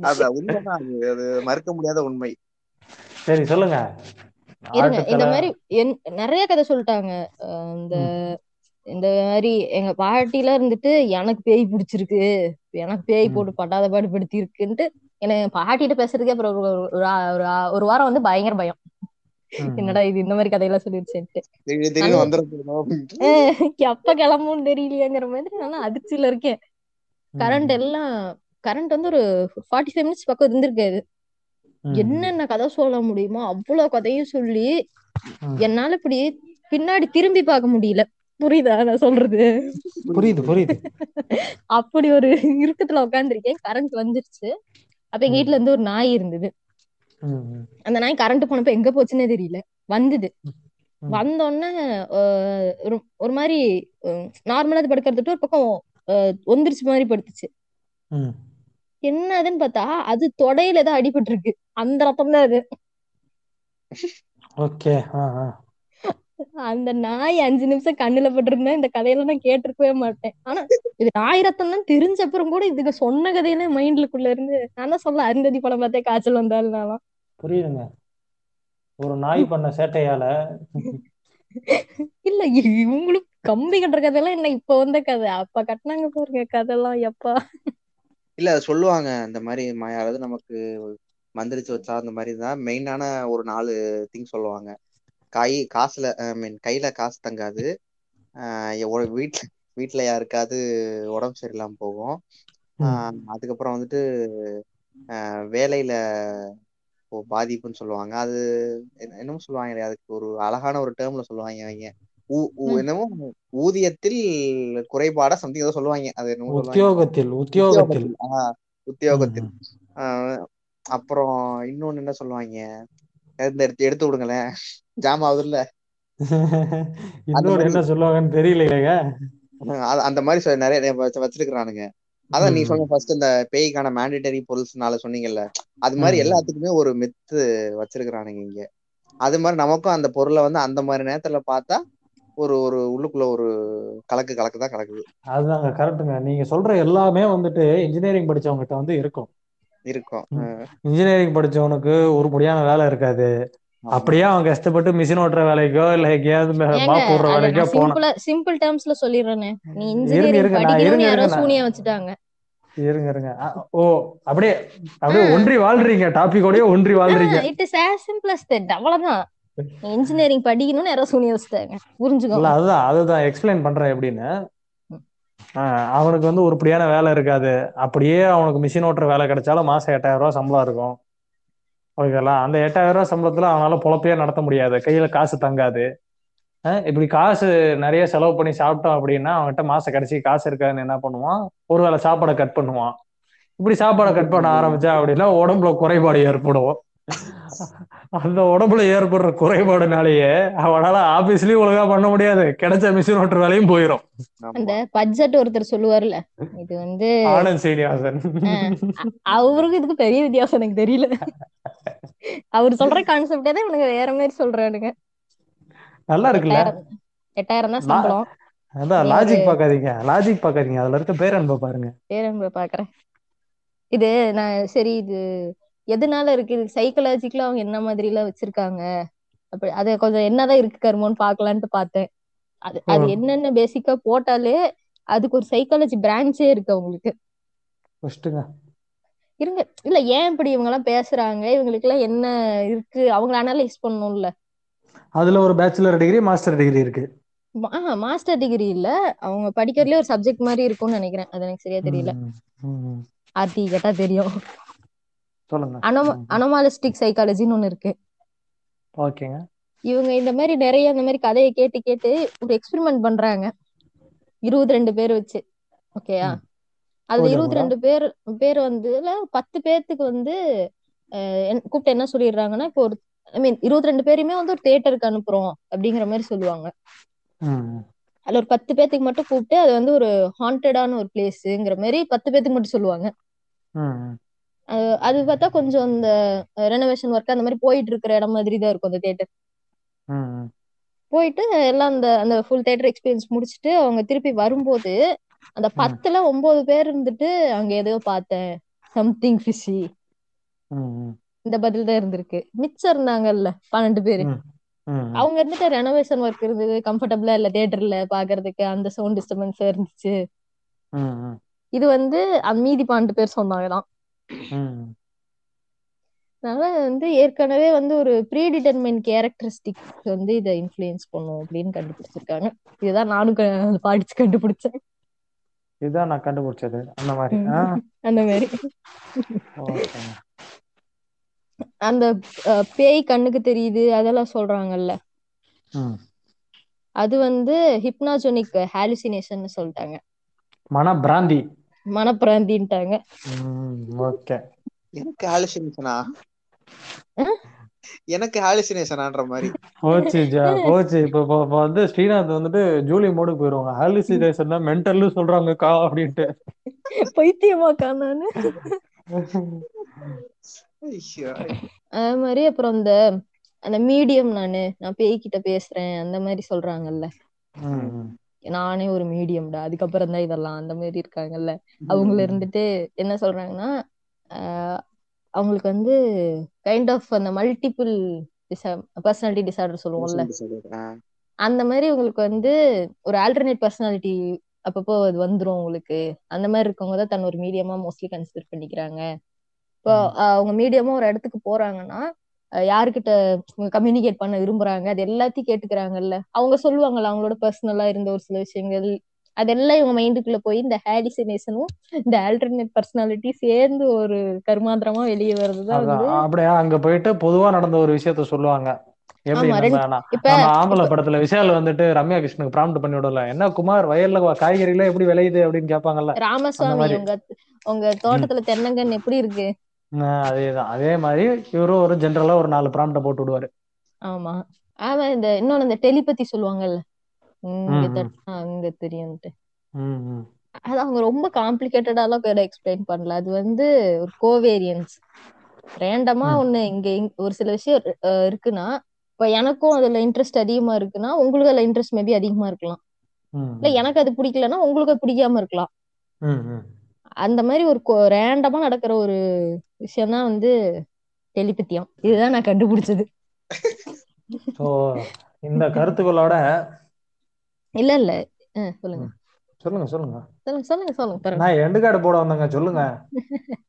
அது உண்மைதான் அது. அது மறுக்க முடியாத உண்மை. சரி சொல்லுங்க. இருங்க இந்த மாதிரி என்- நிறைய கதை சொல்லிட்டாங்க. இந்த இந்த மாதிரி எங்க பாட்டில இருந்துட்டு எனக்கு பேய் பிடிச்சிருக்கு. எனக்கு பேய் போட்டு படாத பாடு படுத்தி இருக்குன்ட்டு எனக்கு பாட்டிட்ட பேசுறதுக்கே அப்புறம் ஒரு ஒரு வாரம் வந்து பயங்கர பயம். என்னடா இது இந்த மாதிரி கதையெல்லாம் சொல்லிருச்சேன்ட்டு. எப்ப கிளம்பும்னு தெரியலையேங்கிற மாதிரி நல்லா அதிர்ச்சியில இருக்கேன். கரண்ட். எல்லாம் கரண்ட் வந்து ஒரு ஃபார்ட்டி ஃபைவ் மினிட்ஸ் பக்கம் இருந்திருக்காது. என்னென்ன கதை சொல்ல முடியுமோ அவ்வளவு கதையும் சொல்லி. என்னால இப்படி பின்னாடி திரும்பி பார்க்க முடியல புரியுதா நான் சொல்றது புரியுது புரியுது அப்படி ஒரு இறுக்கத்துல உட்காந்துருக்கேன் கரண்ட் வந்துருச்சு அப்ப எங்க. வீட்டுல இருந்து ஒரு நாய் இருந்தது. அந்த நாய் கரண்ட் போனப்ப எங்க போச்சுன்னே தெரியல வந்தது. வந்தோடனே ஒரு மாதிரி நார்மலா அது படுக்கிறதுட்டு ஒரு பக்கம் ஒந்திரிச்சு மாதிரி படுத்துச்சு. என்னதுன்னு பார்த்தா அது தொடையில ஏதோ அடிபட்டு இருக்கு அந்த ரத்தம் தான் அது. ஓகே அந்த நாய் அஞ்சு நிமிஷம் கண்ணுல பட்டிருந்தா இந்த கதையெல்லாம் நான் கேட்டிருக்கவே மாட்டேன். ஆனா இது நாய் ரத்தம் தான் தெரிஞ்ச அப்புறம் கூட இதுங்க சொன்ன கதையெல்லாம் மைண்ட்லுக்குள்ள இருந்து நான் தான் சொல்ல அருந்ததி படம் பார்த்தே காய்ச்சல் வந்தாலும் புரியுதுங்க. ஒரு நாய் பண்ண சேட்டையால. இல்ல இவங்களும் கம்பி கட்டுற கதையெல்லாம் என்ன இப்ப வந்த கதை? அப்ப கட்டினாங்க பாருங்க கதையெல்லாம் எப்பா. இல்ல சொல்லுவாங்க. இந்த மாதிரி யாராவது நமக்கு மந்திரிச்சு வச்சா அந்த மாதிரி தான் மெயினான ஒரு நாலு திங் சொல்லுவாங்க. காய் காசுல ஐ மீன் கையில காசு தங்காது. ஆஹ் வீட்ல வீட்டுல யாருக்காவது உடம்பு சரியில்லாம போகும். ஆஹ் அதுக்கப்புறம் வந்துட்டு ஆஹ் வேலையில பாதிப்புன்னு சொல்லுவாங்க. அது என்ன- என்னமோ சொல்லுவாங்க அதுக்கு ஒரு அழகான ஒரு டேர்ம்ல சொல்லுவாங்க அவங்க என்னமோ ஊதியத்தில் குறைபாடா சம்திங் ஏதோ சொல்லுவாங்க. அது என்னமோ உத்தியோகத்தில் உத்தியோகத்தில். உத்தியோகத்தில். ஆஹ் உத்தியோகத்தில். ம். ஆஹ் அப்புறம் இன்னொன்னு என்ன சொல்லுவாங்க? எடுத்து எடுத்து விடுங்களேன். ஜாம் ஆகுதுல்ல. இன்னொரு மாதிரி என்ன சொல்லுவாங்கன்னு தெரியலையேங்க. அது- அந்த மாதிரி நிறைய வச்சு- வச்சிருக்கிறானுங்க. அதான் நீ. சொன்ன ஃபர்ஸ்ட் இந்த பேய்க்கான மேண்டேட்டரி பொருள்ஸ்னால சொன்னீங்கல்ல அது மாதிரி. எல்லாத்துக்குமே ஒரு மெத்து வச்சிருக்கிறானுங்க இங்க. அது மாதிரி நமக்கும் அந்த பொருளை வந்து அந்த மாதிரி நேரத்துல பார்த்தா ஒரு ஒரு உள்ளுக்குள்ள ஒரு கலக்கு கலக்கு தான் கலக்குது. அதுதாங்க கரெக்ட்டுங்க. நீங்க சொல்ற எல்லாமே வந்துட்டு இன்ஜினியரிங் படிச்சவங்ககிட்ட வந்து இருக்கும். இருக்கும். இன்ஜினியரிங் படிச்சவனுக்கு உருப்படியான வேலை இருக்காது. அப்படியே அவன் கஷ்டப்பட்டு மிஷின் ஓட்டுற வேலைக்கோ இல்ல எங்கேயாவது மாப் போடுற வேலைக்கோ போனா சிம்பிளா சிம்பிள் டேர்ம்ஸ்ல சொல்லிடுறேனே. நீ இருங்க இன்ஜினியரிங் படிக்கணும்னு யாரோ சூனியம் வச்சுட்டாங்க. இருங்க இருங்க. ஓ அப்படியே அப்படியே ஒன்றி வாழ்றீங்க டாபிக்கோடய ஒன்றி வாழ்றீங்க. It is as simple as that. அவ்வளவுதான். இன்ஜினியரிங் படிக்கணும்னு யாரோ சூனியம் வச்சுட்டாங்க. இல்ல புரிஞ்சுக்கோங்க அதுதான் அதுதான். எக்ஸ்பிளைன் பண்றேன் எப்படின்னு. ஆஹ் அவனுக்கு வந்து உருப்படியான வேலை இருக்காது. அப்படியே அவனுக்கு மிஷின் ஓட்டுற வேலை கிடைச்சாலும் மாசம் எட்டாயிரம் ரூபாய் சம்பளம் இருக்கும். ஓகேங்களா அந்த எட்டாயிரம் ரூபாய் சம்பளத்துல அவனால பொழப்பையே நடத்த முடியாது. கையில காசு தங்காது. இப்படி காசு நிறைய செலவு பண்ணி சாப்பிட்டோம் அப்படின்னா அவன்கிட்ட மாச கடைசி காசு இருக்காதுன்னு என்ன பண்ணுவான்? ஒருவேளை சாப்பாடை கட் பண்ணுவான். இப்படி சாப்பாடை கட் பண்ண ஆரம்பிச்சா அப்படின்னா உடம்புல குறைபாடு ஏற்படும். அந்த உடம்புல ஏற்படுற குறைபாடுனாலேயே அவனால ஆபீஸ்லயும் ஒழுங்கா பண்ண முடியாது. கிடைச்ச மிஷின் ஓட்டுற வேலையும் போயிடும் அந்த பட்ஜெட் ஒருத்தர் சொல்லுவார்ல இது வந்து ஆனந்த் சீனிவாசன். அஹ் அ- அவருக்கு இதுக்கு பெரிய வித்தியாசம் எனக்கு தெரியல. அவர் சொல்ற கான்செப்டே தான் இவனுங்க வேற மாதிரி சொல்றானுங்க. நல்லா இருக்குல்ல? எட்டாயிரம் தான் சம்பளம். அதான் லாஜிக் பார்க்காதீங்க லாஜிக் பார்க்காதீங்க அதுல இருக்க பேரன்பை பாருங்க. பேரன்ப பாக்குறேன். இது நான் சரி இது எதனால இருக்கு? சைக்கலாஜிக்கலா அவங்க என்ன மாதிரி எல்லாம் வச்சிருக்காங்க? அப்படி அது கொஞ்சம் என்னதான் இருக்கு கருமோன்னு பாக்கலான்ட்டு பார்த்தேன். அது அது என்னென்ன பேசிக்கா போட்டாலே அதுக்கு ஒரு சைக்காலஜி பிரான்ச்சே இருக்கு அவங்களுக்கு. இருங்க. இல்ல ஏன் இப்படி இவங்க எல்லாம் பேசுறாங்க? இவங்களுக்கு எல்லாம் என்ன இருக்கு? அவங்கள அனலைஸ் பண்ணணும்ல. அதுல ஒரு பேச்சுலர் டிகிரி மாஸ்டர் டிகிரி இருக்கு. ஆஹ் மாஸ்டர் டிகிரி இல்ல. அவங்க படிக்கிறதுலயே ஒரு சப்ஜெக்ட் மாதிரி இருக்கும்னு நினைக்கிறேன். அது எனக்கு சரியா தெரியல. ஆர்த்தி கேட்டா தெரியும். சொல்லுங்க. அனோமாலிஸ்டிக் சைக்காலஜின்னு ஒண்ணு இருக்கு. ஓகேங்க. இவங்க இந்த மாதிரி நிறைய இந்த மாதிரி கதையை கேட்டு கேட்டு ஒரு எக்ஸ்பெரிமெண்ட் பண்றாங்க. இருபது ரெண்டு பேர் வச்சு. ஓகேயா பூஜை இருபத்தி ரெண்டு பேர் பேர் வந்து பத்து பேர்த்துக்கு வந்து கூப்பிட்டு என்ன சொல்லிடுறாங்கன்னா இப்போ ஒரு ஐ மீன் இருபத்தி ரெண்டு பேருமே வந்து ஒரு தியேட்டருக்கு அனுப்புறோம் அப்படிங்கிற மாதிரி சொல்லுவாங்க. அதுல ஒரு பத்து பேர்த்துக்கு மட்டும் கூப்பிட்டு அது வந்து ஒரு ஹாண்டடான ஒரு பிளேஸ்ங்கிற மாதிரி பத்து பேர்த்துக்கு மட்டும் சொல்லுவாங்க. அது பார்த்தா கொஞ்சம் இந்த ரெனோவேஷன் ஒர்க் அந்த மாதிரி போயிட்டு இருக்கிற இடம் மாதிரி தான் இருக்கும் அந்த ம். போயிட்டு எல்லாம் அந்த அந்த ஃபுல் தியேட்டர் எக்ஸ்பீரியன்ஸ் முடிச்சுட்டு அவங்க திருப்பி வரும்போது அந்த பத்துல ஒன்பது பேர் இருந்துட்டு அங்க எதையோ பார்த்தேன் சம்திங் ஃபிஷி. இந்த பதில் தான் இருந்திருக்கு மிச்சம் இருந்தாங்கல்ல பன்னெண்டு பேரு. அவங்க இருந்துட்டு ரெனோவேஷன் ஒர்க் இருந்தது கம்ஃபர்டபுளா இல்ல தியேட்டர்ல பாக்குறதுக்கு அந்த சவுண்ட் டிஸ்டர்பன்ஸ் இருந்துச்சு. இது வந்து மீதி பன்னெண்டு பேர் சொன்னாங்கதான். அதனால வந்து ஏற்கனவே வந்து ஒரு ப்ரீ டிட்டர்மைன் கேரக்டரிஸ்டிக் வந்து இதை இன்ஃப்ளூயன்ஸ் பண்ணும் அப்படின்னு கண்டுபிடிச்சிருக்காங்க. இதுதான் நானும் படிச்சு கண்டுபிடிச்சேன். இதுதான் நான் கண்டுபிடிச்சது. அந்த மாதிரி. அந்த மாதிரி. அந்த பேய் கண்ணுக்கு தெரியுது அதெல்லாம் சொல்றாங்கல்ல. அது வந்து ஹிப்னாஜோனிக் ஹாலுசினேஷன் சொல்லிட்டாங்க. மன பிராந்தி மனப்பிராந்தின்ட்டாங்க. ஓகே. எனக்கு ஹாலுசினேஷனா? எனக்கு ஹாலுசினேஷனான்ற மாதிரி. போச்சு ஜா போச்சு. இப்போ வந்து ஸ்ரீநாத் வந்துட்டு ஜூலி மோடுக்கு போயிருவாங்க. ஹாலுசினேஷன் தான் மென்டல்னு சொல்றாங்கக்கா அப்படின்ட்டு. பைத்தியமாக்கா நானு? ஐயோ. அதே மாதிரி அப்புறம் இந்த அந்த மீடியம் நானு நான் பேய்கிட்ட பேசுறேன் அந்த மாதிரி சொல்றாங்கல்ல. நானே ஒரு மீடியம்டா அதுக்கப்புறம் தான் இதெல்லாம் அந்த மாதிரி இருக்காங்கல்ல. அவங்கள இருந்துட்டு என்ன சொல்றாங்கன்னா அவங்களுக்கு வந்து கைண்ட் ஆஃப் அந்த மல்டிபிள் பர்சனாலிட்டி டிசார்டர் சொல்லுவோம்ல. அந்த மாதிரி உங்களுக்கு வந்து ஒரு ஆல்டர்னேட் பர்சனாலிட்டி அப்பப்போ அது வந்துரும் உங்களுக்கு. அந்த மாதிரி இருக்கவங்க தான் தன் ஒரு மீடியமா மோஸ்ட்லி கன்சிடர் பண்ணிக்கிறாங்க. இப்போ அவங்க மீடியமா ஒரு இடத்துக்கு போறாங்கன்னா யாருக்கிட்ட கம்யூனிகேட் பண்ண விரும்புறாங்க? அது எல்லாத்தையும் கேட்டுக்கிறாங்கல்ல. அவங்க சொல்லுவாங்கல்ல அவங்களோட பர்சனலா இருந்த ஒரு சில விஷயங்கள். அதெல்லாம் இவங்க மைண்டுக்குள்ள போய் இந்த ஹாலிசினேஷனும் இந்த ஆல்டர்னேட் பர்சனாலிட்டி சேர்ந்து ஒரு கருமாந்திரமா வெளியே வந்து அப்படியே? அங்க போயிட்டு பொதுவா நடந்த ஒரு விஷயத்த சொல்லுவாங்க. ஆம்பளை படத்துல விஷால் வந்துட்டு ரம்யா கிருஷ்ணனுக்கு ப்ராம்ப்ட் பண்ணி விடல. என்ன குமார் வயல்ல காய்கறிலாம் எப்படி விளையுது அப்படின்னு ராமசுவாமி மாதிரி. உங்க உங்க. தோட்டத்துல தென்னங்கன்னு எப்படி இருக்கு? அதேதான். அதே மாதிரி இவரும் ஒரு ஜென்ரலா ஒரு நாலு ப்ராம்ப்ட போட்டு விடுவாரு. ஆமா. ஆமா இந்த இன்னொன்னு இந்த டெலிபதி சொல்லுவாங்கல்ல. அங்க தெரியும்ட்டு அது அவங்க ரொம்ப காம்ப்ளிகேட்டடாலாம் கூட எக்ஸ்பிளைன் பண்ணல. அது வந்து ஒரு கோவேரியன்ஸ் ரேண்டமா ஒண்ணு இங்க ஒரு சில விஷயம் இருக்குன்னா இப்ப எனக்கும் அதுல இன்ட்ரெஸ்ட் அதிகமா இருக்குன்னா உங்களுக்கு அதுல இன்ட்ரெஸ்ட் மேபி அதிகமா இருக்கலாம். இல்ல எனக்கு அது பிடிக்கலன்னா உங்களுக்கு பிடிக்காம இருக்கலாம். அந்த மாதிரி ஒரு ரேண்டமா நடக்கிற ஒரு விஷயம் தான் வந்து டெலிபத்தியம் இதுதான் நான் கண்டுபிடிச்சது. ஸோ இந்த கருத்துக்களோட இல்ல இல்ல. சொல்லுங்க. சொல்லுங்க சொல்லுங்க. சொல்லுங்க சொல்லுங்க சொல்லுங்க. நான் எண்டு கார்டு போட வந்தேங்க சொல்லுங்க.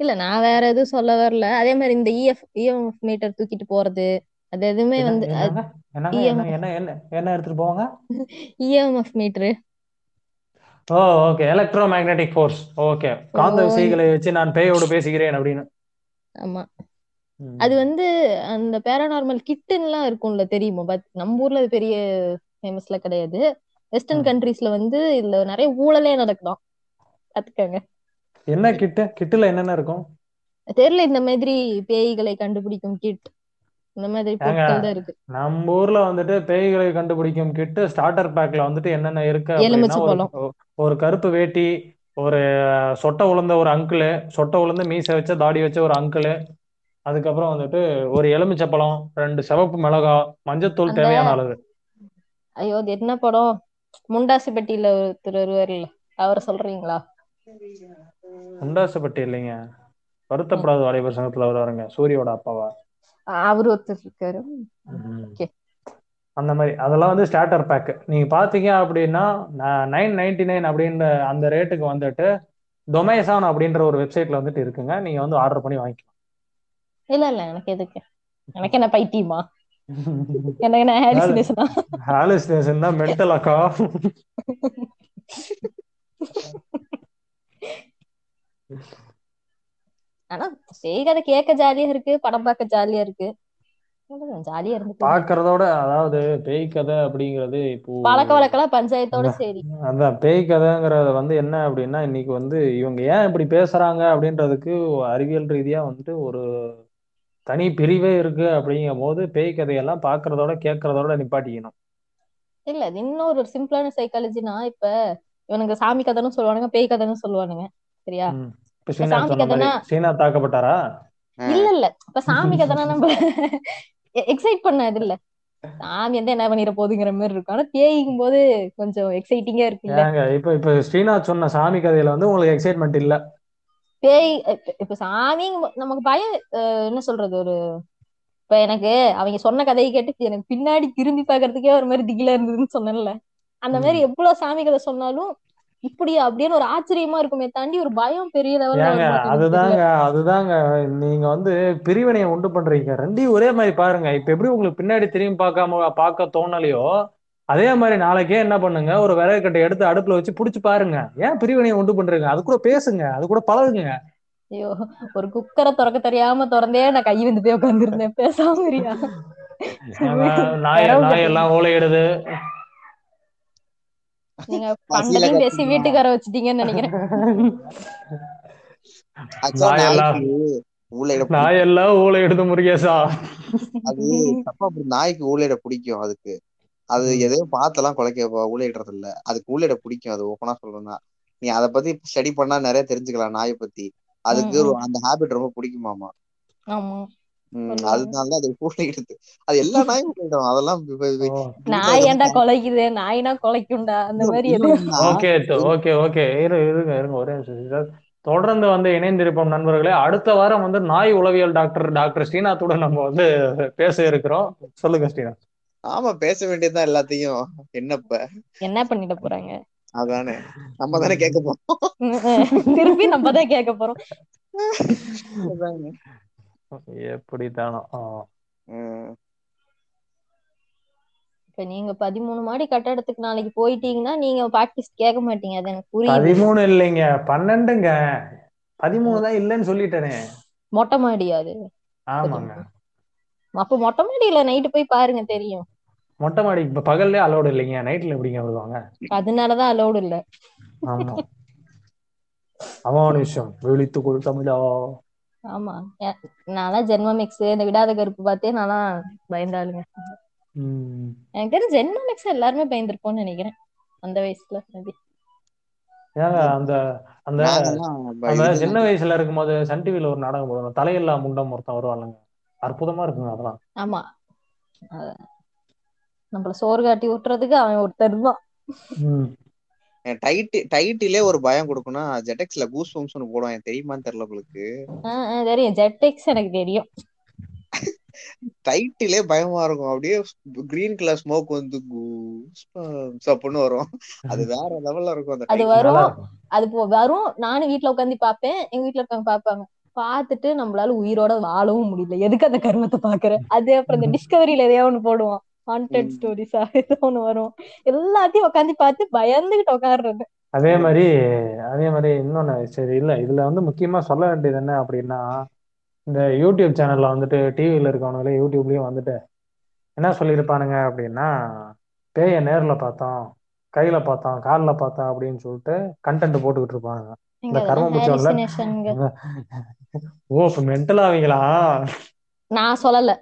இல்ல நான் வேற எதுவும் சொல்ல வரல. அதே மாதிரி இந்த இஎஃப் இஎம்எஃப் மீட்டர் தூக்கிட்டு போறது அது எதுவுமே வந்து என்னங்க? என்ன என்ன என்ன என்ன எடுத்துட்டு போவாங்க? EMF meter oh okay electromagnetic force okay காந்த விசைகளை வச்சு நான் பேயோடு பேசுகிறேன் அப்படின்னு. ஆமா. அது வந்து அந்த பேரானார்மல் கிட்டுன்னுலாம் இருக்கும்ல தெரியுமா? பட் நம்ம ஊர்ல அது பெரிய ஃபேமஸ்ல கிடையாது. வெஸ்டர்ன். கண்ட்ரீஸ்ல வந்து இதுல நிறைய ஊழலே நடக்குதாம் பாத்துக்கோங்க என்ன கிட்டு கிட்டுல என்னென்ன இருக்கும்? தெரியல இந்த மாதிரி பேய்களை கண்டுபிடிக்கும் கிட் இந்த மாதிரி ஏங்க பொருட்கள் தான் இருக்கு. நம்ம ஊர்ல வந்துட்டு பேய்களை கண்டுபிடிக்கும் கிட்டு ஸ்டார்டர் பேக்ல வந்துட்டு என்னென்ன இருக்கு எலுமிச்சை ஒரு பழம். கருப்பு வேட்டி ஒரு சொட்டை உளுந்த ஒரு அங்கிள் சொட்டை உளுந்து மீசை வச்ச தாடி வச்ச ஒரு அங்கிள் அதுக்கப்புறம் வந்துட்டு ஒரு எலுமிச்சப்பழம் ரெண்டு சிவப்பு மிளகா மஞ்சத்தூள் தேவையான அளவு. ஐயோ அது என்ன படம்? முண்டாசுப்பட்டியில ஒருத்தர் வருவார்ல அவரை சொல்றீங்களா? முண்டாசுப்பட்டி இல்லைங்க. வருத்தப்படாத வாலிபர் சங்கத்துல வருவாருங்க சூரியோட அப்பாவா? அவர் ஒருத்தர் இருக்காரு. ஓகே. அந்த மாதிரி. அதெல்லாம் வந்து ஸ்டார்டர் பேக் நீங்க பாத்தீங்க அப்படின்னா நைன் நைன்டி நைன் அப்படின்ற அந்த ரேட்டுக்கு வந்துட்டு டொமேசான் அப்படின்ற ஒரு வெப்சைட்ல வந்துட்டு இருக்குங்க. நீங்க வந்து ஆர்டர் பண்ணி வாங்கிக்கலாம். இல்ல இல்ல. எனக்கு எதுக்கு? எனக்கு என்ன பைத்தியமா? எனக்கு என்ன ஹாலுசினேஷனா ஹாலுசினேஷன் தான் மென்டல் அக்கா ஆனா பேய் கதை கேட்க ஜாலியா இருக்கு படம் பார்க்க ஜாலியா இருக்கு. ஜாலியா இருந்துட்டு பாக்குறதோட அதாவது பேய் கதை அப்படிங்கிறது இப்போ பழக்க வழக்கெல்லாம் பஞ்சாயத்தோட சரி. அதான் பேய் கதைங்கிறது வந்து என்ன அப்படின்னா இன்னைக்கு வந்து இவங்க ஏன் இப்படி பேசுறாங்க அப்படின்றதுக்கு அறிவியல் ரீதியா வந்துட்டு ஒரு தனி பிரிவே இருக்கு அப்படிங்கும் போது பேய் கதையெல்லாம் பாக்குறதோட கேட்கறதோட நிப்பாட்டிக்கணும். இல்ல இன்னொரு ஒரு சிம்பிளான சைக்காலஜினா இப்ப இவனுங்க சாமி கதைன்னு சொல்லுவானுங்க பேய் கதைன்னு சொல்லுவானுங்க. சரியா. இப்ப சாமி சொன்ன ஸ்ரீநாத் தாக்கப்பட்டாரா? இல்ல இல்ல. இப்ப சாமி கதைனா நம்ம எக்ஸைட் பண்ண இது இல்ல. சாமி வந்து என்ன பண்ணிட போகுதுங்கிற மாதிரி இருக்கும். ஆனா பேய்க்கும் போது கொஞ்சம் எக்ஸைட்டிங்கா ஏங்க இப்ப இப்ப ஸ்ரீநாத் சொன்ன சாமி கதையில வந்து உங்களுக்கு எக்ஸைட்மெண்ட் இல்ல. பேய் இப்ப- சாமி நமக்கு பயம் என்ன சொல்றது ஒரு இப்ப எனக்கு அவங்க சொன்ன கதையை கேட்டு எனக்கு பின்னாடி திரும்பி பாக்குறதுக்கே ஒரு மாதிரி திகிலா இருந்ததுன்னு சொன்னேன்ல. அந்த மாதிரி எவ்வளவு சாமி கதை சொன்னாலும் இப்படியா அப்படின்னு ஒரு ஆச்சரியமா இருக்குமே தாண்டி ஒரு பயம் பெரிய லெவல்ல அதுதாங்க அதுதாங்க. நீங்க வந்து பிரிவினையை உண்டு பண்றீங்க. ரெண்டையும் ஒரே மாதிரி பாருங்க. இப்ப எப்படி உங்களுக்கு பின்னாடி திரும்பி பார்க்காம பார்க்க தோணலையோ அதே மாதிரி நாளைக்கே என்ன பண்ணுங்க? ஒரு விறகு கட்டை எடுத்து அடுப்புல வச்சு புடிச்சு பாருங்க. ஏன் பிரிவினையை உண்டு பண்றீங்க? அது கூட பேசுங்க. அது கூட பழகுங்க. ஐயோ ஒரு குக்கரை திறக்க தெரியாம திறந்தே நான் கை வந்து போய் உட்காந்துருந்தேன் பேசாம நாய் நாய் எல்லாம் ஓலையிடுது. நீங்க பசியில பண்டதையும் பேசி. வீட்டுக்கார வச்சுட்டீங்கன்னு நினைக்கிறேன். ஆக்சுவலா நாய் எல்லாம் நாய்க்கு ஊழையிட நாய் எல்லாம் ஓலையிடுது முருகேசா. அது தப்பா அப்படி நாய்க்கு ஊழையிட பிடிக்கும் அதுக்கு. அது ம். எதையோ பார்த்தெல்லாம் குலைக்க ஊழையிடுறது இல்ல அதுக்கு ஊழையிட பிடிக்கும். அது ஓப்பனா சொல்லணும்னா. நீ அதை பத்தி ஸ்டடி பண்ணா நிறைய தெரிஞ்சுக்கலாம் நாயை பத்தி. அதுக்கு அந்த ஹாபிட் ரொம்ப பிடிக்குமாமா? ஆமா உம் சொல்லுவாங்க. அதனால தான் அது ஊழையிடுது அது எல்லா நாயும் ஊழையிடும் அதெல்லாம் நாய் ஏன்டா கொலைக்குது? நாய்னா கொலைக்கும்டா? அந்த மாதிரி ஓகே ஓகே ஓகே. இரு இருங்க இருங்க. ஒரே நிமிஷம் தொடர்ந்து வந்து இணைந்திருப்போம் நண்பர்களே. அடுத்த வாரம் வந்து நாய் உளவியல் டாக்டர் டாக்டர் ஸ்ரீநாத்தோட நம்ம வந்து பேச இருக்கிறோம். சொல்லுங்க ஸ்ரீநாத். ஆமா பேச வேண்டியதுதான் எல்லாத்தையும். என்னப்ப? என்ன பண்ணிட போறாங்க? அதானே. நம்ம தானே கேட்க போறோம். திருப்பி நம்ம தான் கேட்க போறோம். அதானே. எப்படி தானோ ஆ. உம் இப்ப நீங்க பதிமூணு மாடி கட்டடத்துக்கு நாளைக்கு போயிட்டீங்கன்னா நீங்க ப்ராக்டிஸ் கேட்க மாட்டீங்க. அது எனக்கு புரியுது. பதிமூணு இல்லைங்க. பன்னெண்டுங்க. பதிமூணு தான் இல்லைன்னு சொல்லிட்டேனே. மொட்டை மாடி அது. ஆமாங்க. அப்ப மொட்டை மாடியில நைட்டு போய் பாருங்க தெரியும். மொட்டை மாடி இப்ப பகல்லே அலோடு இல்லைங்க. நைட்ல எப்படிங்க வருவாங்க அதனாலதான் அலோடு இல்ல. ஆமா. அமானுஷம் விழித்து கொடு தமிழா. ஆமா. நான்லாம் ஜென்ம மிக்ஸ் இந்த விடாத கருப்பு பார்த்தே நான்லாம் பயந்தாளுங்க. ம். எனக்கு தெரிஞ்சு ஜென்ம மிக்ஸ் எல்லாருமே பயந்துருப்போம்னு நினைக்கிறேன். அந்த வயசுல. ஏங்க அந்த அந்த சின்ன வயசுல இருக்கும்போது சன் டிவில ஒரு நாடகம் போடுவாங்க. தலையில்லா முண்டம் ஒருத்தன் வருவானுங்க அற்புதமா இருக்குங்க அதெல்லாம். ஆமா. நம்மள சோறு காட்டி விட்டுறதுக்கு அவன் ஒருத்தர் தான் ம். டைட் டைட்டிலே ஒரு பயம் கொடுக்கணும் ஜெட்டெக்ஸ்ல கூஸ் பம்ப்ஸ்னு போடுவாங்க தெரியுமான்னு தெரியல உங்களுக்கு? தெரியும். ஜெட்டெக்ஸ் எனக்கு தெரியும். டைட்டிலே பயமா இருக்கும். அப்படியே கிரீன் கலர் ஸ்மோக் வந்து அப்படின்னு வரும். அது வேற லெவல்ல இருக்கும் அந்த அது. வரும். அது போ- வரும். நானும் வீட்ல உட்காந்து பாப்பேன் எங்க வீட்ல இருக்கவங்க பாப்பாங்க பார்த்துட்டு நம்மளால உயிரோட வாழவும் முடியல. எதுக்கு அந்த கருமத்தை பாக்குற அது அப்புறம் இந்த டிஸ்கவரியில எதையோ ஒண்ணு போடுவான். ஹாண்டட். ஸ்டோரிஸா ஏதோ ஒண்ணு வரும். எல்லாத்தையும் உட்காந்து பார்த்து பயந்துகிட்டு உட்காடுறது அதே மாதிரி அதே மாதிரி இன்னொன்னு சரி இல்ல இதுல வந்து முக்கியமா சொல்ல வேண்டியது என்ன அப்படின்னா இந்த யூடியூப் சேனல்ல வந்துட்டு டிவியில இருக்கவனுங்களே யூடியூப்லயும் வந்துட்டு என்ன சொல்லியிருப்பானுங்க அப்படின்னா பேய நேர்ல பார்த்தோம் கையில பார்த்தோம் கால்ல பார்த்தோம் அப்படின்னு சொல்லிட்டு கண்டென்ட் போட்டுக்கிட்டு இருப்பாங்க. இந்த கர்ம புச்சம்ல ஓ மென்டல் ஆவீங்களா? நான் சொல்லல.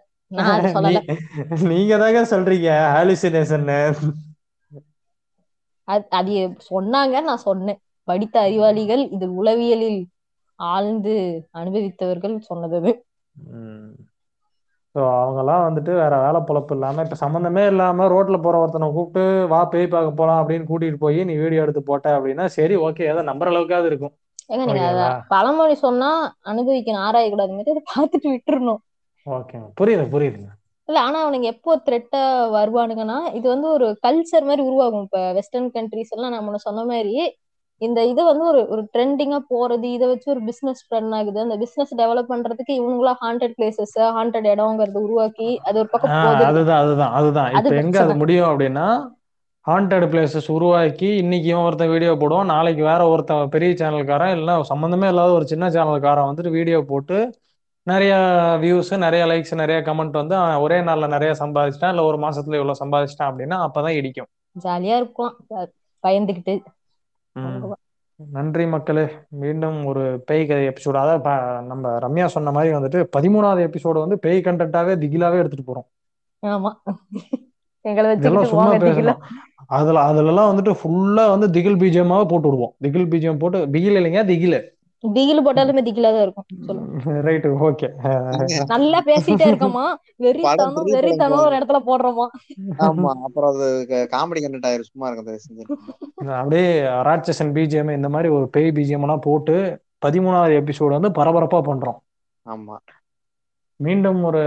நீங்க தாங்க சொல்றீங்க. ஹாலுசினேஷன் அது அது சொன்னாங்க நான் சொன்னேன். படித்த அறிவாளிகள் இது உளவியலில் ஆழ்ந்து அனுபவித்தவர்கள் சொன்னது. ஸோ அவங்கெல்லாம் வந்துட்டு வேற வேலை பொழப்பு இல்லாம இப்ப சம்மந்தமே இல்லாம ரோட்ல போற ஒருத்தனை கூப்பிட்டு வா பேய் பார்க்க போலாம் அப்படின்னு கூட்டிட்டு போய் நீ வீடியோ எடுத்து போட்ட அப்படின்னா சரி ஓகே ஏதோ நம்புற அளவுக்காவது இருக்கும். ஏங்க நீங்க பழமொழி சொன்னா அனுபவிக்கணும் ஆராய கூடாதுங்கிறது அதை பார்த்துட்டு விட்டுறணும். ஓகே புரியுது புரியுதுங்க இல்ல ஆனா அவனுங்க எப்போ த்ரெட்டா வருவானுங்கன்னா இது வந்து ஒரு கல்ச்சர் மாதிரி உருவாகும். இப்ப வெஸ்டர்ன் கண்ட்ரிஸ் எல்லாம் நம்ம சொன்ன மாதிரி இந்த இது வந்து ஒரு ஒரு ட்ரெண்டிங்கா போறது இதை வச்சு ஒரு பிசினஸ் ரன் ஆகுது. அந்த பிசினஸ் டெவலப் பண்றதுக்கு இவங்களா ஹாண்டட் பிளேசஸ் ஹாண்டட் இடம்ங்கிறது உருவாக்கி அது ஒரு பக்கம் அதுதான் அதுதான் அதுதான். அது இப்ப எங்க அது முடியும் அப்படின்னா ஹாண்டட் பிளேசஸ் உருவாக்கி இன்னைக்கு இவன் ஒருத்தன் வீடியோ போடுவான் நாளைக்கு வேற ஒருத்தன் பெரிய சேனல்காரன் இல்லைன்னா சம்மந்தமே இல்லாத ஒரு சின்ன சேனல்காரன் வந்துட்டு வீடியோ போட்டு நிறைய வியூஸ் நிறைய லைக்ஸ் நிறைய கமெண்ட் வந்து ஒரே நாள்ல நிறைய சம்பாதிச்சிட்டான். இல்ல ஒரு மாசத்துல இவ்வளவு சம்பாதிச்சிட்டான். அப்படின்னா அப்பதான் இடிக்கும். ஜாலியா இருக்கும். பயந்துகிட்டு. நன்றி மக்களே. மீண்டும் ஒரு பேய் கதை எபிசோடு அதாவது நம்ம ரம்யா சொன்ன மாதிரி வந்துட்டு பதிமூணாவது எபிசோடு வந்து பேய் கண்டென்ட்டாவே திகிலாவே எடுத்துட்டு போறோம். ஆமா. பேசணும். அதுல அதுலலாம் வந்துட்டு ஃபுல்லா வந்து திகில் பீஜியமாவே போட்டு விடுவோம். திகில் பீஜியம் போட்டு திகில் இல்லைங்க திகில். திகில் போட்டாலுமே திகிலா தான் இருக்கும். Right okay. நல்லா பேசிட்டே இருக்கோமா? வெறித்தனம் வெறித்தனம் ஒரு இடத்துல போடுறோமா? ஆமா அப்புறம் அது காமெடி கண்டென்ட் ஆயிரும் சும்மா இருக்கிறத செஞ்சிருக்கோம் அப்படியே ராட்சசன் பிஜிஎம் இந்த மாதிரி ஒரு பேய் பிஜிஎம் எல்லாம் போட்டு பதிமூணாவது எபிசோடு வந்து பரபரப்பா பண்றோம். ஆமா. மீண்டும் ஒரு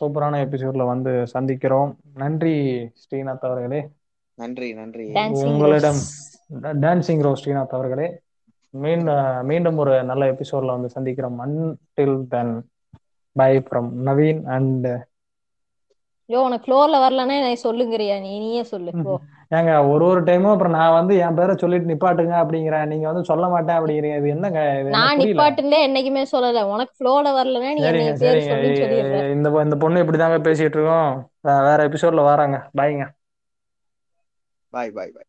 சூப்பரான எபிசோட்ல வந்து சந்திக்கிறோம். நன்றி ஸ்ரீநாத் அவர்களே. நன்றி நன்றி. உங்களிடம் டான்சிங் ரோஸ் ஸ்ரீநாத் அவர்களே. மீண்டும் மீண்டும் ஒரு நல்ல எபிசோட்ல வந்து சந்திக்கிறோம். Until then bye from Naveen and yo உனக்கு ஃப்ளோர்ல வரலன்னா என்னை சொல்லுங்கறியா நீ? நீயே சொல்லு ஏங்க ஒரு ஒரு டைமும் அப்புறம் நான் வந்து என் பேரை சொல்லிட்டு நிப்பாட்டுங்க அப்படிங்கிறேன். நீங்க வந்து சொல்ல மாட்டேன் அப்படிங்கிறீங்க. இது என்னங்க நான் புரியல? நிப்பாட்டுனே என்னைக்குமே சொல்லல. உனக்கு ஃப்ளோல வரலன்னா நீ சொல்லிடுற. இந்த இந்த பொண்ணு இப்படிதாங்க பேசிட்டு இருக்கோம். வேற எபிசோட்ல வராங்க. பாய்ங்க பாய் பாய் பாய்